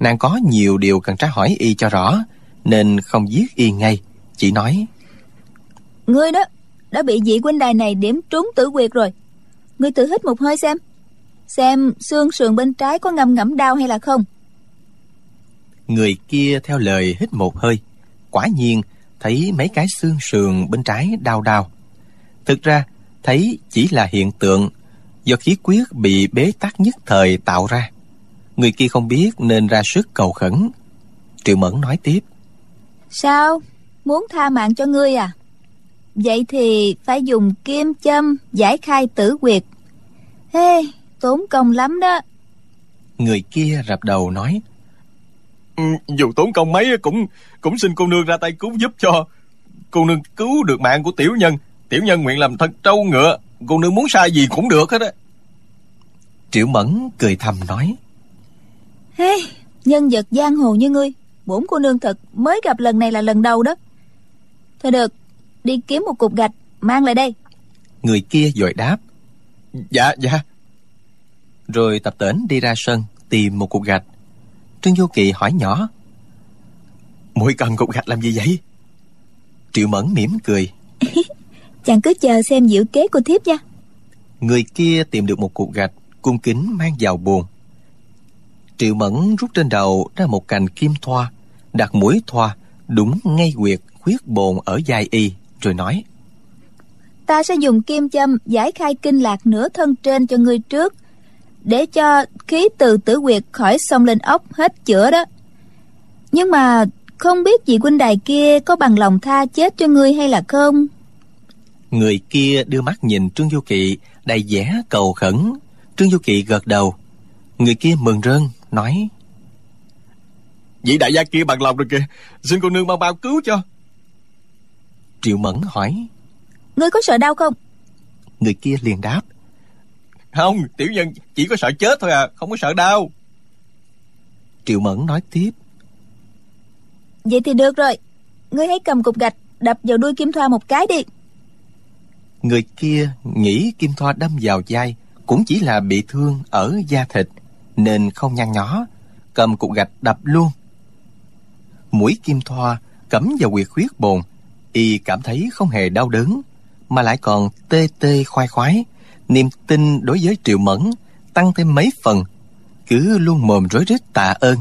Nàng có nhiều điều cần tra hỏi y cho rõ Nên không giết y ngay Chỉ nói Ngươi đó Đã bị vị huynh đài này điểm trúng tử quyệt rồi. Ngươi tự hít một hơi xem. Xem xương sườn bên trái có ngâm ngẫm đau hay là không? Người kia theo lời hít một hơi Quả nhiên thấy mấy cái xương sườn bên trái đau đau. Thực ra thấy chỉ là hiện tượng Do khí quyết bị bế tắc nhất thời tạo ra. Người kia không biết nên ra sức cầu khẩn. Triệu Mẫn nói tiếp. Sao? Muốn tha mạng cho ngươi à? Vậy thì phải dùng kim châm giải khai tử quyệt Ê, tốn công lắm đó. Người kia rập đầu nói Dù tốn công mấy cũng cũng xin cô nương ra tay cứu giúp cho Cô nương cứu được mạng của tiểu nhân. Tiểu nhân nguyện làm thân trâu ngựa Cô nương muốn sai gì cũng được hết á. Triệu Mẫn cười thầm nói. Hey, nhân vật giang hồ như ngươi Bổn cô nương thật mới gặp lần này là lần đầu đó. Thôi được Đi kiếm một cục gạch Mang lại đây. Người kia dội đáp. Dạ dạ. Rồi tập tễnh đi ra sân Tìm một cục gạch Trương Vô Kỵ hỏi nhỏ. Muội cần cục gạch làm gì vậy? Triệu Mẫn mỉm cười. <laughs> Chàng cứ chờ xem diệu kế của thiếp nha. Người kia tìm được một cục gạch Cung kính mang vào buồn. Triệu Mẫn rút trên đầu ra một cành kim thoa Đặt mũi thoa Đúng ngay quyệt khuyết bồn ở dài y Rồi nói. Ta sẽ dùng kim châm giải khai kinh lạc nửa thân trên cho ngươi trước Để cho khí từ tử quyệt khỏi xông lên ốc hết chữa đó. Nhưng mà không biết vị huynh đài kia có bằng lòng tha chết cho ngươi hay là không? Người kia đưa mắt nhìn Trương Du Kỵ đầy vẻ cầu khẩn. Trương Du Kỵ gật đầu. Người kia mừng rơn nói Vị đại gia kia bằng lòng rồi kìa. Xin cô nương mau bao cứu cho. Triệu Mẫn hỏi Ngươi có sợ đau không? Người kia liền đáp Không tiểu nhân chỉ có sợ chết thôi à Không có sợ đau. Triệu Mẫn nói tiếp. Vậy thì được rồi. Ngươi hãy cầm cục gạch Đập vào đuôi kim thoa một cái đi. Người kia nghĩ kim thoa đâm vào vai Cũng chỉ là bị thương ở da thịt Nên không nhăn nhó Cầm cục gạch đập luôn. Mũi kim thoa cắm vào quyệt khuyết bồn Y cảm thấy không hề đau đớn Mà lại còn tê tê khoai khoái Niềm tin đối với Triệu Mẫn Tăng thêm mấy phần. Cứ luôn mồm rối rít tạ ơn.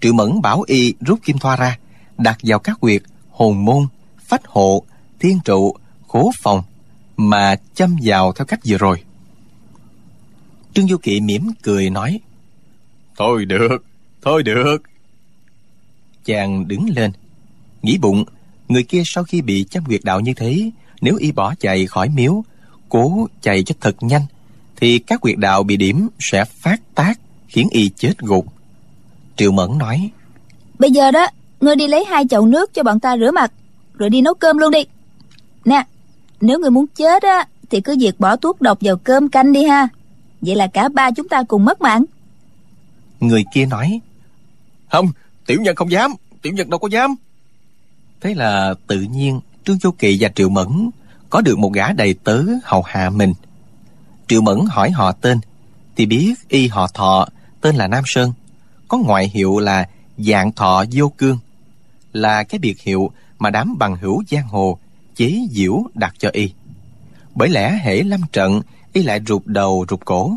Triệu Mẫn bảo Y rút kim thoa ra Đặt vào các quyệt hồn môn, phách hộ, thiên trụ, khố phòng Mà châm vào theo cách vừa rồi. Trương Du Kỵ mỉm cười nói Thôi được, thôi được. Chàng đứng lên Nghĩ bụng Người kia sau khi bị chăm quyệt đạo như thế Nếu y bỏ chạy khỏi miếu Cố chạy cho thật nhanh Thì các quyệt đạo bị điểm sẽ phát tác Khiến y chết gục. Triệu Mẫn nói Bây giờ đó Ngươi đi lấy hai chậu nước cho bọn ta rửa mặt Rồi đi nấu cơm luôn đi. Nè Nếu ngươi muốn chết á Thì cứ việc bỏ thuốc độc vào cơm canh đi ha. Vậy là cả ba chúng ta cùng mất mạng. Người kia nói Không, tiểu nhân không dám Tiểu nhân đâu có dám. Thế là tự nhiên Trương Châu Kỳ và Triệu Mẫn có được một gã đầy tớ hầu hạ mình. Triệu Mẫn hỏi họ tên, Thì biết y họ thọ, Tên là Nam Sơn, Có ngoại hiệu là Dạng Thọ Vô Cương, Là cái biệt hiệu Mà đám bằng hữu giang hồ Chế diễu đặt cho y. Bởi lẽ hễ lâm trận, Y lại rụt đầu rụt cổ,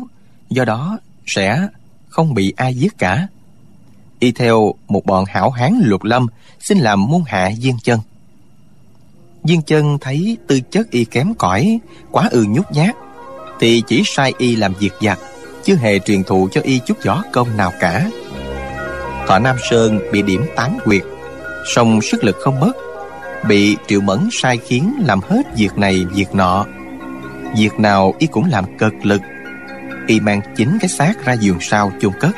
Do đó sẽ không bị ai giết cả. Y theo một bọn hảo hán lục lâm, xin làm môn hạ viên chân diên chân thấy tư chất y kém cỏi, quá ư nhút nhát, thì chỉ sai y làm việc giặt chứ hề truyền thụ cho y chút võ công nào cả. Thọ nam sơn bị điểm tán quyệt, song sức lực không mất, bị triệu mẫn sai khiến làm hết việc này việc nọ. Việc nào y cũng làm cực lực, y mang chính cái xác ra giường sau chôn cất,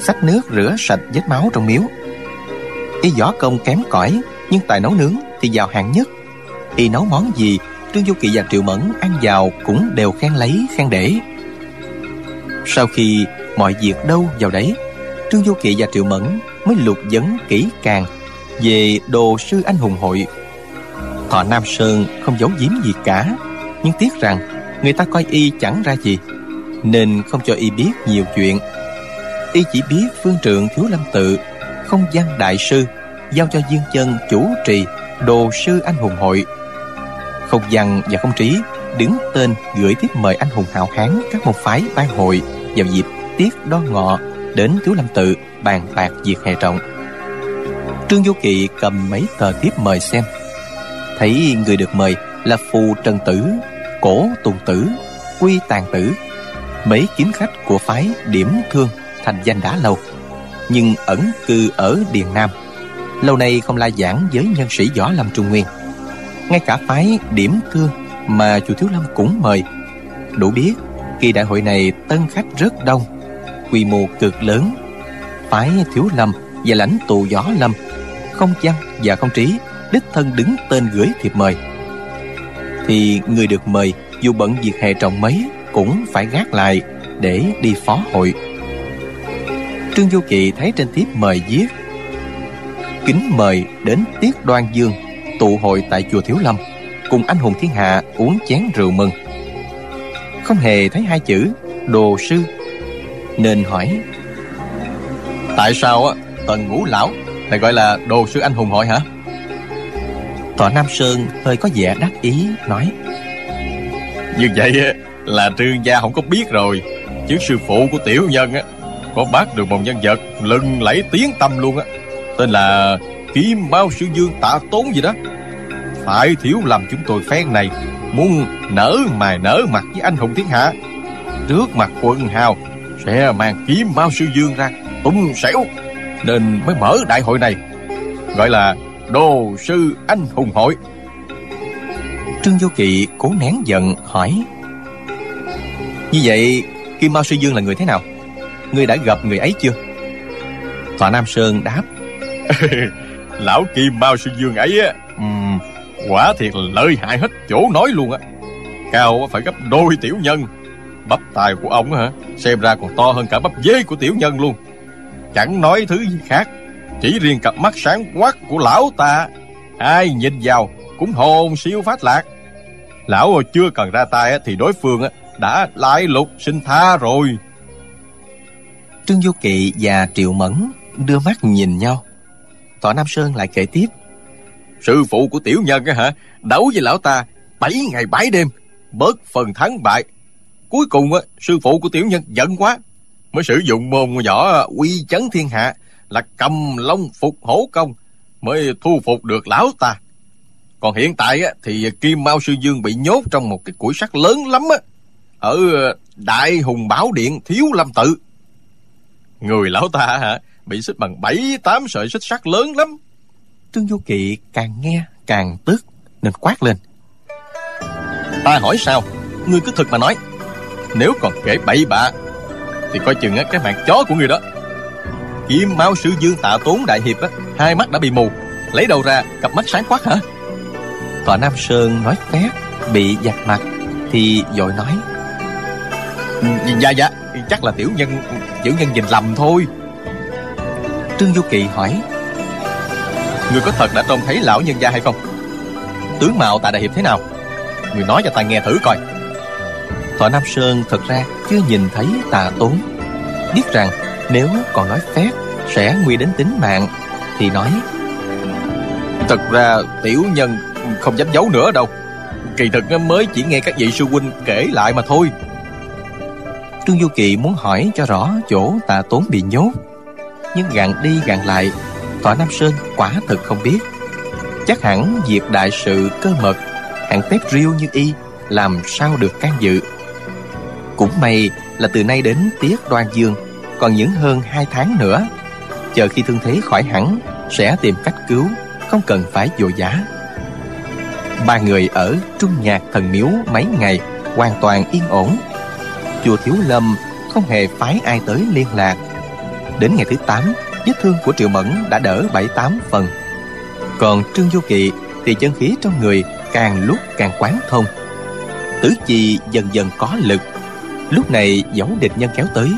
xách nước rửa sạch vết máu trong miếu. Y võ công kém cỏi, nhưng tài nấu nướng thì vào hạng nhất y nấu món gì, trương du kỳ và triệu mẫn ăn vào cũng đều khen lấy, khen để. Sau khi mọi việc đâu vào đấy, trương du kỳ và triệu mẫn mới lục vấn kỹ càng về đồ sư anh hùng hội. Thọ nam sơn không giấu giếm gì cả, nhưng tiếc rằng người ta coi y chẳng ra gì, nên không cho y biết nhiều chuyện. Y chỉ biết phương trượng thiếu lâm tự không gian đại sư giao cho dương chân chủ trì đồ sư anh hùng hội không văn và không trí, đứng tên gửi tiếp mời anh hùng hào hán các môn phái ban hội vào dịp tiết đo ngọ đến thiếu lâm tự bàn bạc việc hệ trọng trương vô kỵ cầm mấy tờ tiếp mời xem. Thấy người được mời là phù trần tử, cổ tùng tử, quy tàn tử, mấy kiếm khách của phái điểm thương thành danh đã lâu, nhưng ẩn cư ở điền nam. Lâu nay không la giảng với nhân sĩ võ lâm trung nguyên ngay cả phái điểm thương mà chùa Thiếu Lâm cũng mời. Đủ biết, kỳ đại hội này tân khách rất đông, quy mô cực lớn. Phái Thiếu Lâm và lãnh tụ Gió Lâm, không văn và không trí, đích thân đứng tên gửi thiệp mời. Thì người được mời dù bận việc hệ trọng mấy cũng phải gác lại để đi phó hội. Trương Du Kỳ thấy trên thiếp mời viết Kính mời đến Tiết Đoan Dương tụ hội tại chùa Thiếu Lâm, cùng anh hùng thiên hạ uống chén rượu mừng. Không hề thấy hai chữ, đồ sư, nên hỏi, Tại sao á, tần ngũ lão lại gọi là đồ sư anh hùng hội hả? tòa Nam Sơn hơi có vẻ đắc ý, nói, Như vậy là trương gia không có biết rồi Chứ sư phụ của tiểu nhân á, Có bác được một nhân vật lừng lẫy tiếng tâm luôn á Tên là Kim Bao Sư Dương Tạ Tốn gì đó. Phải thiếu làm chúng tôi phen này, Muốn nở mài nở mặt với anh hùng thiên hạ, Trước mặt quân hào Sẽ mang kiếm Bao Sư Dương ra, Tung xẻo, Nên mới mở đại hội này, Gọi là Đồ Sư Anh Hùng Hội. Trương Vô Kỵ cố nén giận, hỏi, Như vậy, Kim Mao Sư Dương là người thế nào? Ngươi đã gặp người ấy chưa? Tòa Nam Sơn đáp <laughs> Lão Kim Mao Sư Dương ấy á um, Quả thiệt là lợi hại hết chỗ nói luôn á. Cao phải gấp đôi tiểu nhân. Bắp tài của ông hả Xem ra còn to hơn cả bắp dế của tiểu nhân luôn. Chẳng nói thứ gì khác Chỉ riêng cặp mắt sáng quắc của lão ta Ai nhìn vào Cũng hồn siêu phát lạc. Lão chưa cần ra tay Thì đối phương đã lại lục sinh tha rồi. Trương Vô Kỵ và Triệu Mẫn đưa mắt nhìn nhau thọ Nam Sơn lại kể tiếp. Sư phụ của tiểu nhân á hả, Đấu với lão ta bảy ngày bảy đêm, Bớt phần thắng bại. Cuối cùng á, sư phụ của tiểu nhân giận quá, Mới sử dụng môn nhỏ uy chấn thiên hạ Là cầm long phục hổ công Mới thu phục được lão ta. Còn hiện tại á, Thì Kim Mao Sư Dương bị nhốt trong một cái củi sắt lớn lắm á, Ở Đại Hùng Bảo Điện Thiếu Lâm Tự. Người lão ta hả Bị xích bằng bảy tám sợi xích sắt lớn lắm. Trương Du Kỵ càng nghe càng tức Nên quát lên. Ta hỏi sao? Ngươi cứ thực mà nói. Nếu còn kể bậy bạ Thì coi chừng cái mạng chó của ngươi đó. Kim Mao Sư Dương tạ tốn đại hiệp á Hai mắt đã bị mù. Lấy đầu ra cặp mắt sáng quắc hả? Tòa Nam Sơn nói phét Bị giặt mặt Thì dội nói. Dạ dạ Chắc là tiểu nhân Tiểu nhân nhìn lầm thôi Trương Du Kỵ hỏi. Người có thật đã trông thấy lão nhân gia hay không? Tướng mạo tại đại hiệp thế nào? Người nói cho ta nghe thử coi. Thọ Nam Sơn thật ra chưa nhìn thấy tà tốn. Biết rằng nếu còn nói phép Sẽ nguy đến tính mạng Thì nói. Thật ra tiểu nhân không dám giấu nữa đâu. Kỳ thực mới chỉ nghe các vị sư huynh kể lại mà thôi. Trương Du Kỵ muốn hỏi cho rõ chỗ tà tốn bị nhốt nhưng gạn đi gạn lại Tọa Nam Sơn quả thực không biết. Chắc hẳn việc đại sự cơ mật, Hạng tép riêu như y, Làm sao được can dự. Cũng may là từ nay đến tiết đoan dương, Còn những hơn hai tháng nữa, Chờ khi thương thế khỏi hẳn, Sẽ tìm cách cứu, Không cần phải vội vã Ba người ở Trung Nhạc Thần Miếu mấy ngày, Hoàn toàn yên ổn. Chùa Thiếu Lâm không hề phái ai tới liên lạc. Đến ngày thứ 8 Vết thương của Triệu Mẫn đã đỡ 7-8 phần. Còn Trương Du Kỵ Thì chân khí trong người càng lúc càng quán thông. Tứ chi dần dần có lực. Lúc này giấu địch nhân kéo tới,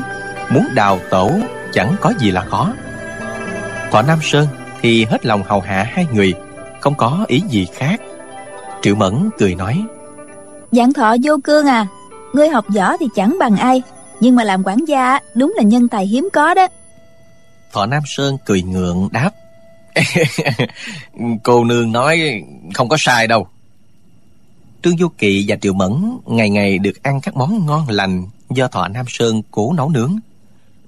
Muốn đào tổ chẳng có gì là khó. Thọ Nam Sơn thì hết lòng hầu hạ hai người, Không có ý gì khác. Triệu Mẫn cười nói Dạng thọ vô cương à Ngươi học võ thì chẳng bằng ai, Nhưng mà làm quản gia đúng là nhân tài hiếm có đó. Thọ Nam Sơn cười ngượng đáp. <laughs> Cô nương nói không có sai đâu. Trương Du Kỵ và Triệu Mẫn Ngày ngày được ăn các món ngon lành Do Thọ Nam Sơn cố nấu nướng.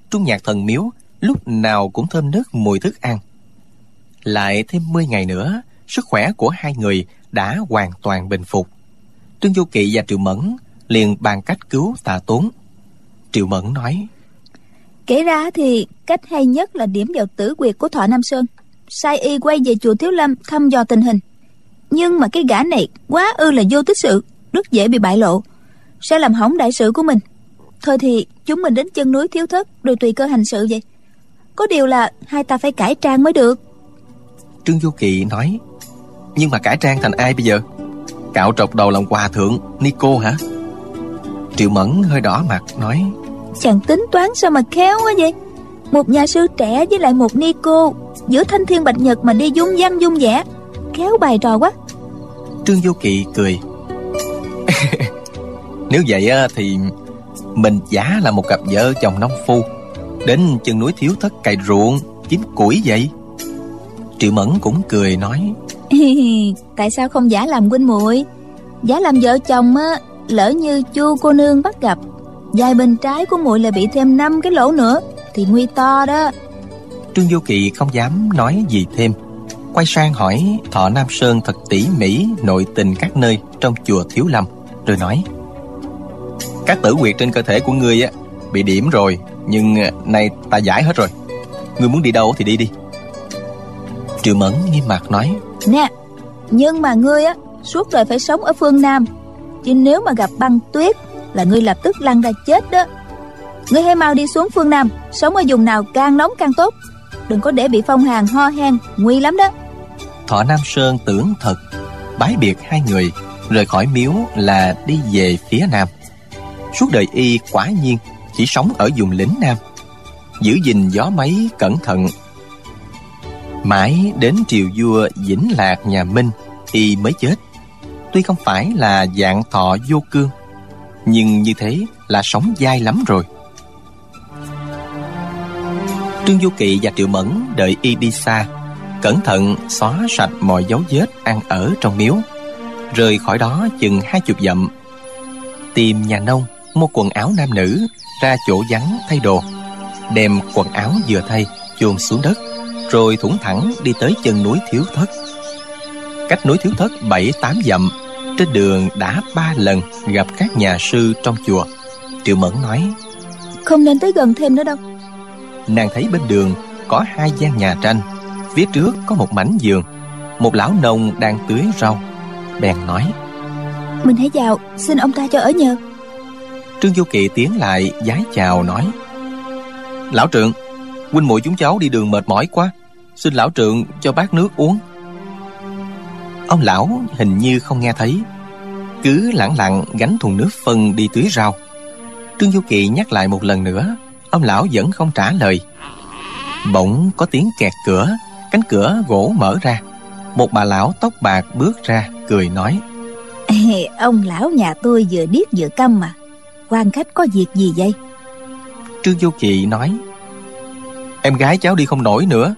Trung nhạc thần miếu Lúc nào cũng thơm nước mùi thức ăn. Lại thêm 10 ngày nữa, Sức khỏe của hai người Đã hoàn toàn bình phục. Trương Du Kỵ và Triệu Mẫn liền bàn cách cứu tà tốn. Triệu Mẫn nói Kể ra thì cách hay nhất là điểm vào tử quyệt của Thọ Nam Sơn. Sai y quay về chùa Thiếu Lâm thăm dò tình hình. Nhưng mà cái gã này quá ư là vô tích sự, Rất dễ bị bại lộ. Sẽ làm hỏng đại sự của mình. Thôi thì chúng mình đến chân núi thiếu thất Rồi tùy cơ hành sự vậy. Có điều là hai ta phải cải trang mới được. Trương Du Kỳ nói, Nhưng mà cải trang thành ai bây giờ? Cạo trọc đầu làm hòa thượng Nico hả? Triệu Mẫn hơi đỏ mặt nói Chàng tính toán sao mà khéo quá vậy? Một nhà sư trẻ với lại một Nico Giữa thanh thiên bạch nhật mà đi dung văn dung vẽ Khéo bài trò quá. Trương Du Kỳ cười. <laughs> Nếu vậy á, thì mình giả là một cặp vợ chồng nông phu Đến chân núi thiếu thất cày ruộng Kiếm củi vậy. Triệu Mẫn cũng cười nói. Tại sao không giả làm huynh muội? Giả làm vợ chồng á Lỡ như chu cô nương bắt gặp Dài bên trái của muội là bị thêm năm cái lỗ nữa Thì nguy to đó. Trương Du Kỳ không dám nói gì thêm. Quay sang hỏi Thọ Nam Sơn thật tỉ mỉ Nội tình các nơi trong chùa Thiếu Lâm Rồi nói Các tử quyệt trên cơ thể của ngươi á Bị điểm rồi Nhưng nay ta giải hết rồi. Ngươi muốn đi đâu thì đi đi. Triệu Mẫn nghiêm mặt nói Nè Nhưng mà ngươi á Suốt đời phải sống ở phương Nam. Chứ nếu mà gặp băng tuyết là ngươi lập tức lăn ra chết đó. Ngươi hãy mau đi xuống phương Nam, Sống ở vùng nào càng nóng càng tốt. Đừng có để bị phong hàn, ho hen, Nguy lắm đó. Thọ Nam Sơn tưởng thật, Bái biệt hai người, Rời khỏi miếu là đi về phía Nam. Suốt đời y quả nhiên Chỉ sống ở vùng lĩnh Nam, Giữ gìn gió máy cẩn thận. Mãi đến triều vua Vĩnh Lạc nhà Minh, Y mới chết. Tuy không phải là dạng thọ vô cương nhưng như thế là sống dai lắm rồi. Trương Du Kỵ và Triệu Mẫn đợi y đi xa Cẩn thận xóa sạch mọi dấu vết ăn ở trong miếu. Rời khỏi đó chừng hai chục dặm, Tìm nhà nông, mua quần áo nam nữ, Ra chỗ vắng thay đồ, Đem quần áo vừa thay chôn xuống đất, Rồi thủng thẳng đi tới chân núi Thiếu Thất. Cách núi Thiếu Thất bảy tám dặm trên đường đã ba lần gặp các nhà sư trong chùa. Triệu Mẫn nói Không nên tới gần thêm nữa đâu. Nàng thấy bên đường có hai gian nhà tranh Phía trước có một mảnh giường Một lão nông đang tưới rau. Bèn nói Mình hãy vào xin ông ta cho ở nhờ. Trương Du Kỳ tiến lại giái chào nói Lão trượng Huynh muội chúng cháu đi đường mệt mỏi quá Xin lão trượng cho bát nước uống Ông lão hình như không nghe thấy. Cứ lẳng lặng gánh thùng nước phân đi tưới rau. Trương Du Kỳ nhắc lại một lần nữa Ông lão vẫn không trả lời. Bỗng có tiếng kẹt cửa Cánh cửa gỗ mở ra. Một bà lão tóc bạc bước ra Cười nói. <laughs> Ông lão nhà tôi vừa điếc vừa câm mà. Quan khách có việc gì vậy? Trương Du Kỳ nói. Em gái cháu đi không nổi nữa.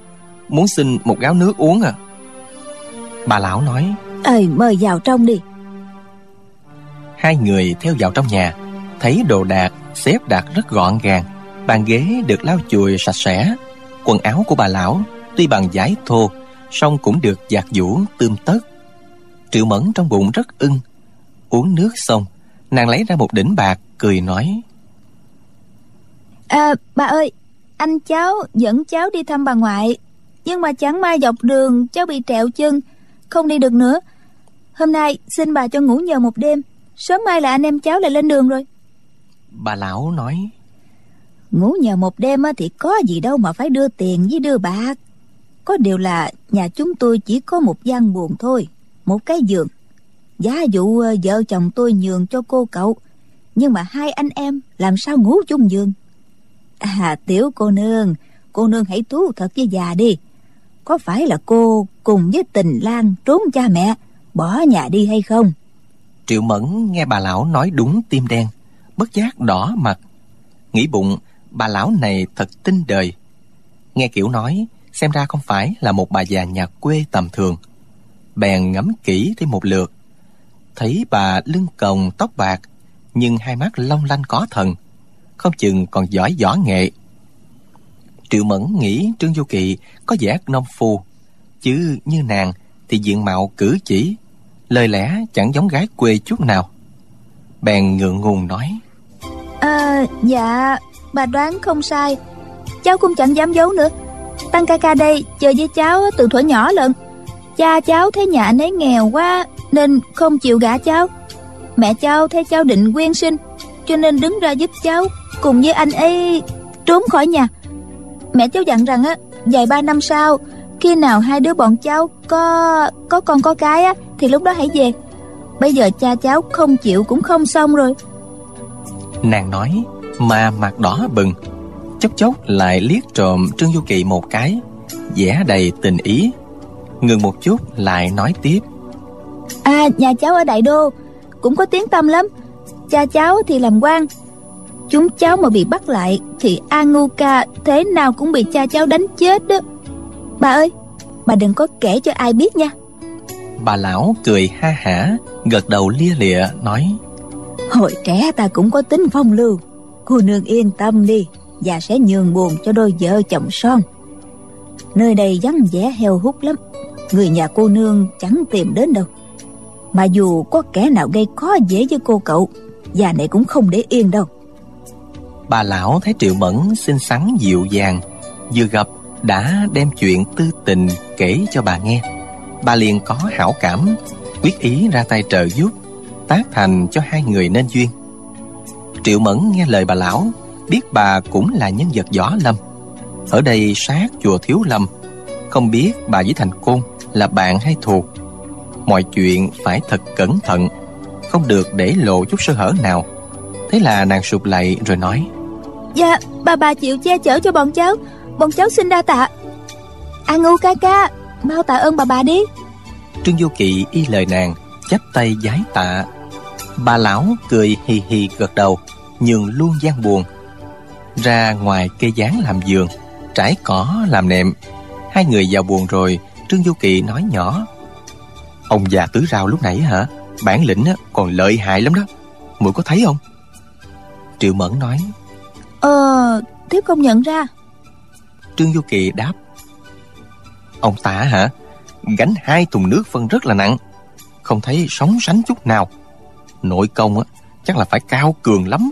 Muốn xin một gáo nước uống à Bà lão nói Ơi mời vào trong đi. Hai người theo vào trong nhà Thấy đồ đạc xếp đặt rất gọn gàng Bàn ghế được lau chùi sạch sẽ. Quần áo của bà lão Tuy bằng vải thô song cũng được giặt giũ tươm tất. Triệu Mẫn trong bụng rất ưng. Uống nước xong Nàng lấy ra một đỉnh bạc Cười nói À bà ơi Anh cháu dẫn cháu đi thăm bà ngoại Nhưng mà chẳng may dọc đường Cháu bị trẹo chân Không đi được nữa. Hôm nay xin bà cho ngủ nhờ một đêm. Sớm mai là anh em cháu lại lên đường rồi. Bà lão nói. Ngủ nhờ một đêm thì có gì đâu mà phải đưa tiền với đưa bạc. Có điều là nhà chúng tôi chỉ có một gian buồn thôi Một cái giường. Giá dụ ờ, vợ chồng tôi nhường cho cô cậu. Nhưng mà hai anh em làm sao ngủ chung giường? À tiểu cô nương Cô nương hãy thú thật với già đi. Có phải là cô cùng với tình lang trốn cha mẹ, Bỏ nhà đi hay không? Triệu Mẫn nghe bà lão nói đúng tim đen, Bất giác đỏ mặt. Nghĩ bụng, bà lão này thật tinh đời. Nghe kiểu nói, Xem ra không phải là một bà già nhà quê tầm thường. Bèn ngắm kỹ thêm một lượt. Thấy bà lưng còng tóc bạc, Nhưng hai mắt long lanh có thần, Không chừng còn giỏi võ nghệ. Triệu Mẫn nghĩ Trương Du Kỳ có vẻ nông phu Chứ như nàng thì diện mạo cử chỉ, Lời lẽ chẳng giống gái quê chút nào. Bèn ngượng ngùng nói. À dạ Bà đoán không sai. Cháu cũng chẳng dám giấu nữa. Tăng ca ca đây, chơi với cháu từ thuở nhỏ lận. Cha cháu thấy nhà anh ấy nghèo quá, Nên không chịu gả cháu. Mẹ cháu thấy cháu định quyên sinh, Cho nên đứng ra giúp cháu, Cùng với anh ấy trốn khỏi nhà. Mẹ cháu dặn rằng á Vài ba năm sau khi nào hai đứa bọn cháu có có con có cái á Thì lúc đó hãy về. Bây giờ cha cháu không chịu cũng không xong rồi. Nàng nói mà mặt đỏ bừng Chốc chốc lại liếc trộm Trương Du Kỵ một cái vẻ đầy tình ý Ngừng một chút lại nói tiếp. À nhà cháu ở Đại Đô Cũng có tiếng tâm lắm. Cha cháu thì làm quan Chúng cháu mà bị bắt lại Thì A Ngu Ca thế nào cũng bị cha cháu đánh chết đó Bà ơi Bà đừng có kể cho ai biết nha. Bà lão cười ha hả Gật đầu lia lịa nói Hồi trẻ ta cũng có tính phong lưu. Cô nương yên tâm đi Và sẽ nhường buồn cho đôi vợ chồng son. Nơi đây vắng vẻ heo hút lắm Người nhà cô nương chẳng tìm đến đâu. Mà dù có kẻ nào gây khó dễ với cô cậu Già này cũng không để yên đâu. Bà lão thấy Triệu Mẫn xinh xắn dịu dàng Vừa gặp đã đem chuyện tư tình kể cho bà nghe. Bà liền có hảo cảm, Quyết ý ra tay trợ giúp, Tác thành cho hai người nên duyên. Triệu Mẫn nghe lời bà lão, Biết bà cũng là nhân vật võ lâm. Ở đây sát chùa Thiếu Lâm, Không biết bà với Thành Côn là bạn hay thù Mọi chuyện phải thật cẩn thận, Không được để lộ chút sơ hở nào. Thế là nàng sụp lại rồi nói Dạ bà bà chịu che chở cho bọn cháu. Bọn cháu xin đa tạ. A ngu ca ca Mau tạ ơn bà bà đi. Trương Vô Kỵ y lời nàng chắp tay giái tạ. Bà lão cười hì hì gật đầu nhường luôn gian buồn. Ra ngoài cây gián làm giường trải cỏ làm nệm. Hai người vào buồn rồi trương du kỳ nói nhỏ. Ông già tứ rào lúc nãy hả? Bản lĩnh còn lợi hại lắm đó. Muội có thấy không? Triệu mẫn nói. Ờ thiếp không nhận ra trương du kỳ đáp. Ông ta hả? Gánh hai thùng nước phân rất là nặng. Không thấy sóng sánh chút nào. Nội công á chắc là phải cao cường lắm.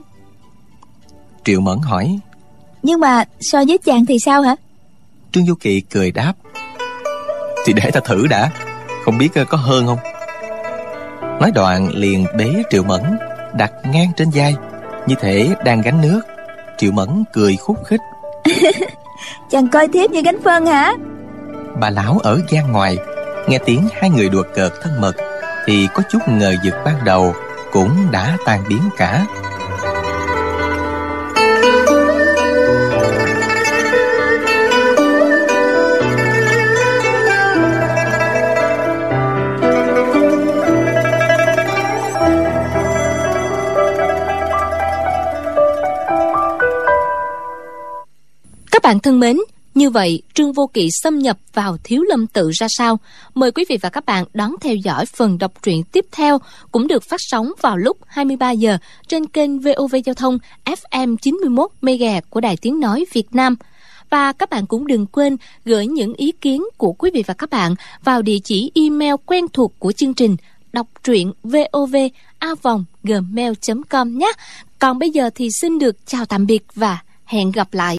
Triệu mẫn hỏi. Nhưng mà so với chàng thì sao hả? Trương du kỳ cười đáp. Thì để ta thử đã. Không biết có hơn không? Nói đoạn liền bế triệu mẫn đặt ngang trên vai. Như thể đang gánh nước. Triệu mẫn cười khúc khích <laughs> chàng coi thiếp như gánh phân hả? Bà lão ở gian ngoài, nghe tiếng hai người đùa cợt thân mật, thì có chút ngờ vực ban đầu cũng đã tan biến cả. Bạn thân mến, như vậy, Trương Vô Kỵ xâm nhập vào Thiếu Lâm Tự ra sao? Mời quý vị và các bạn đón theo dõi phần đọc truyện tiếp theo cũng được phát sóng vào lúc 23 giờ trên kênh VOV Giao thông FM 91 MHz của Đài Tiếng Nói Việt Nam. Và các bạn cũng đừng quên gửi những ý kiến của quý vị và các bạn vào địa chỉ email quen thuộc của chương trình đọc truyện vovavonggmail.com nhé. Còn bây giờ thì xin được chào tạm biệt và hẹn gặp lại.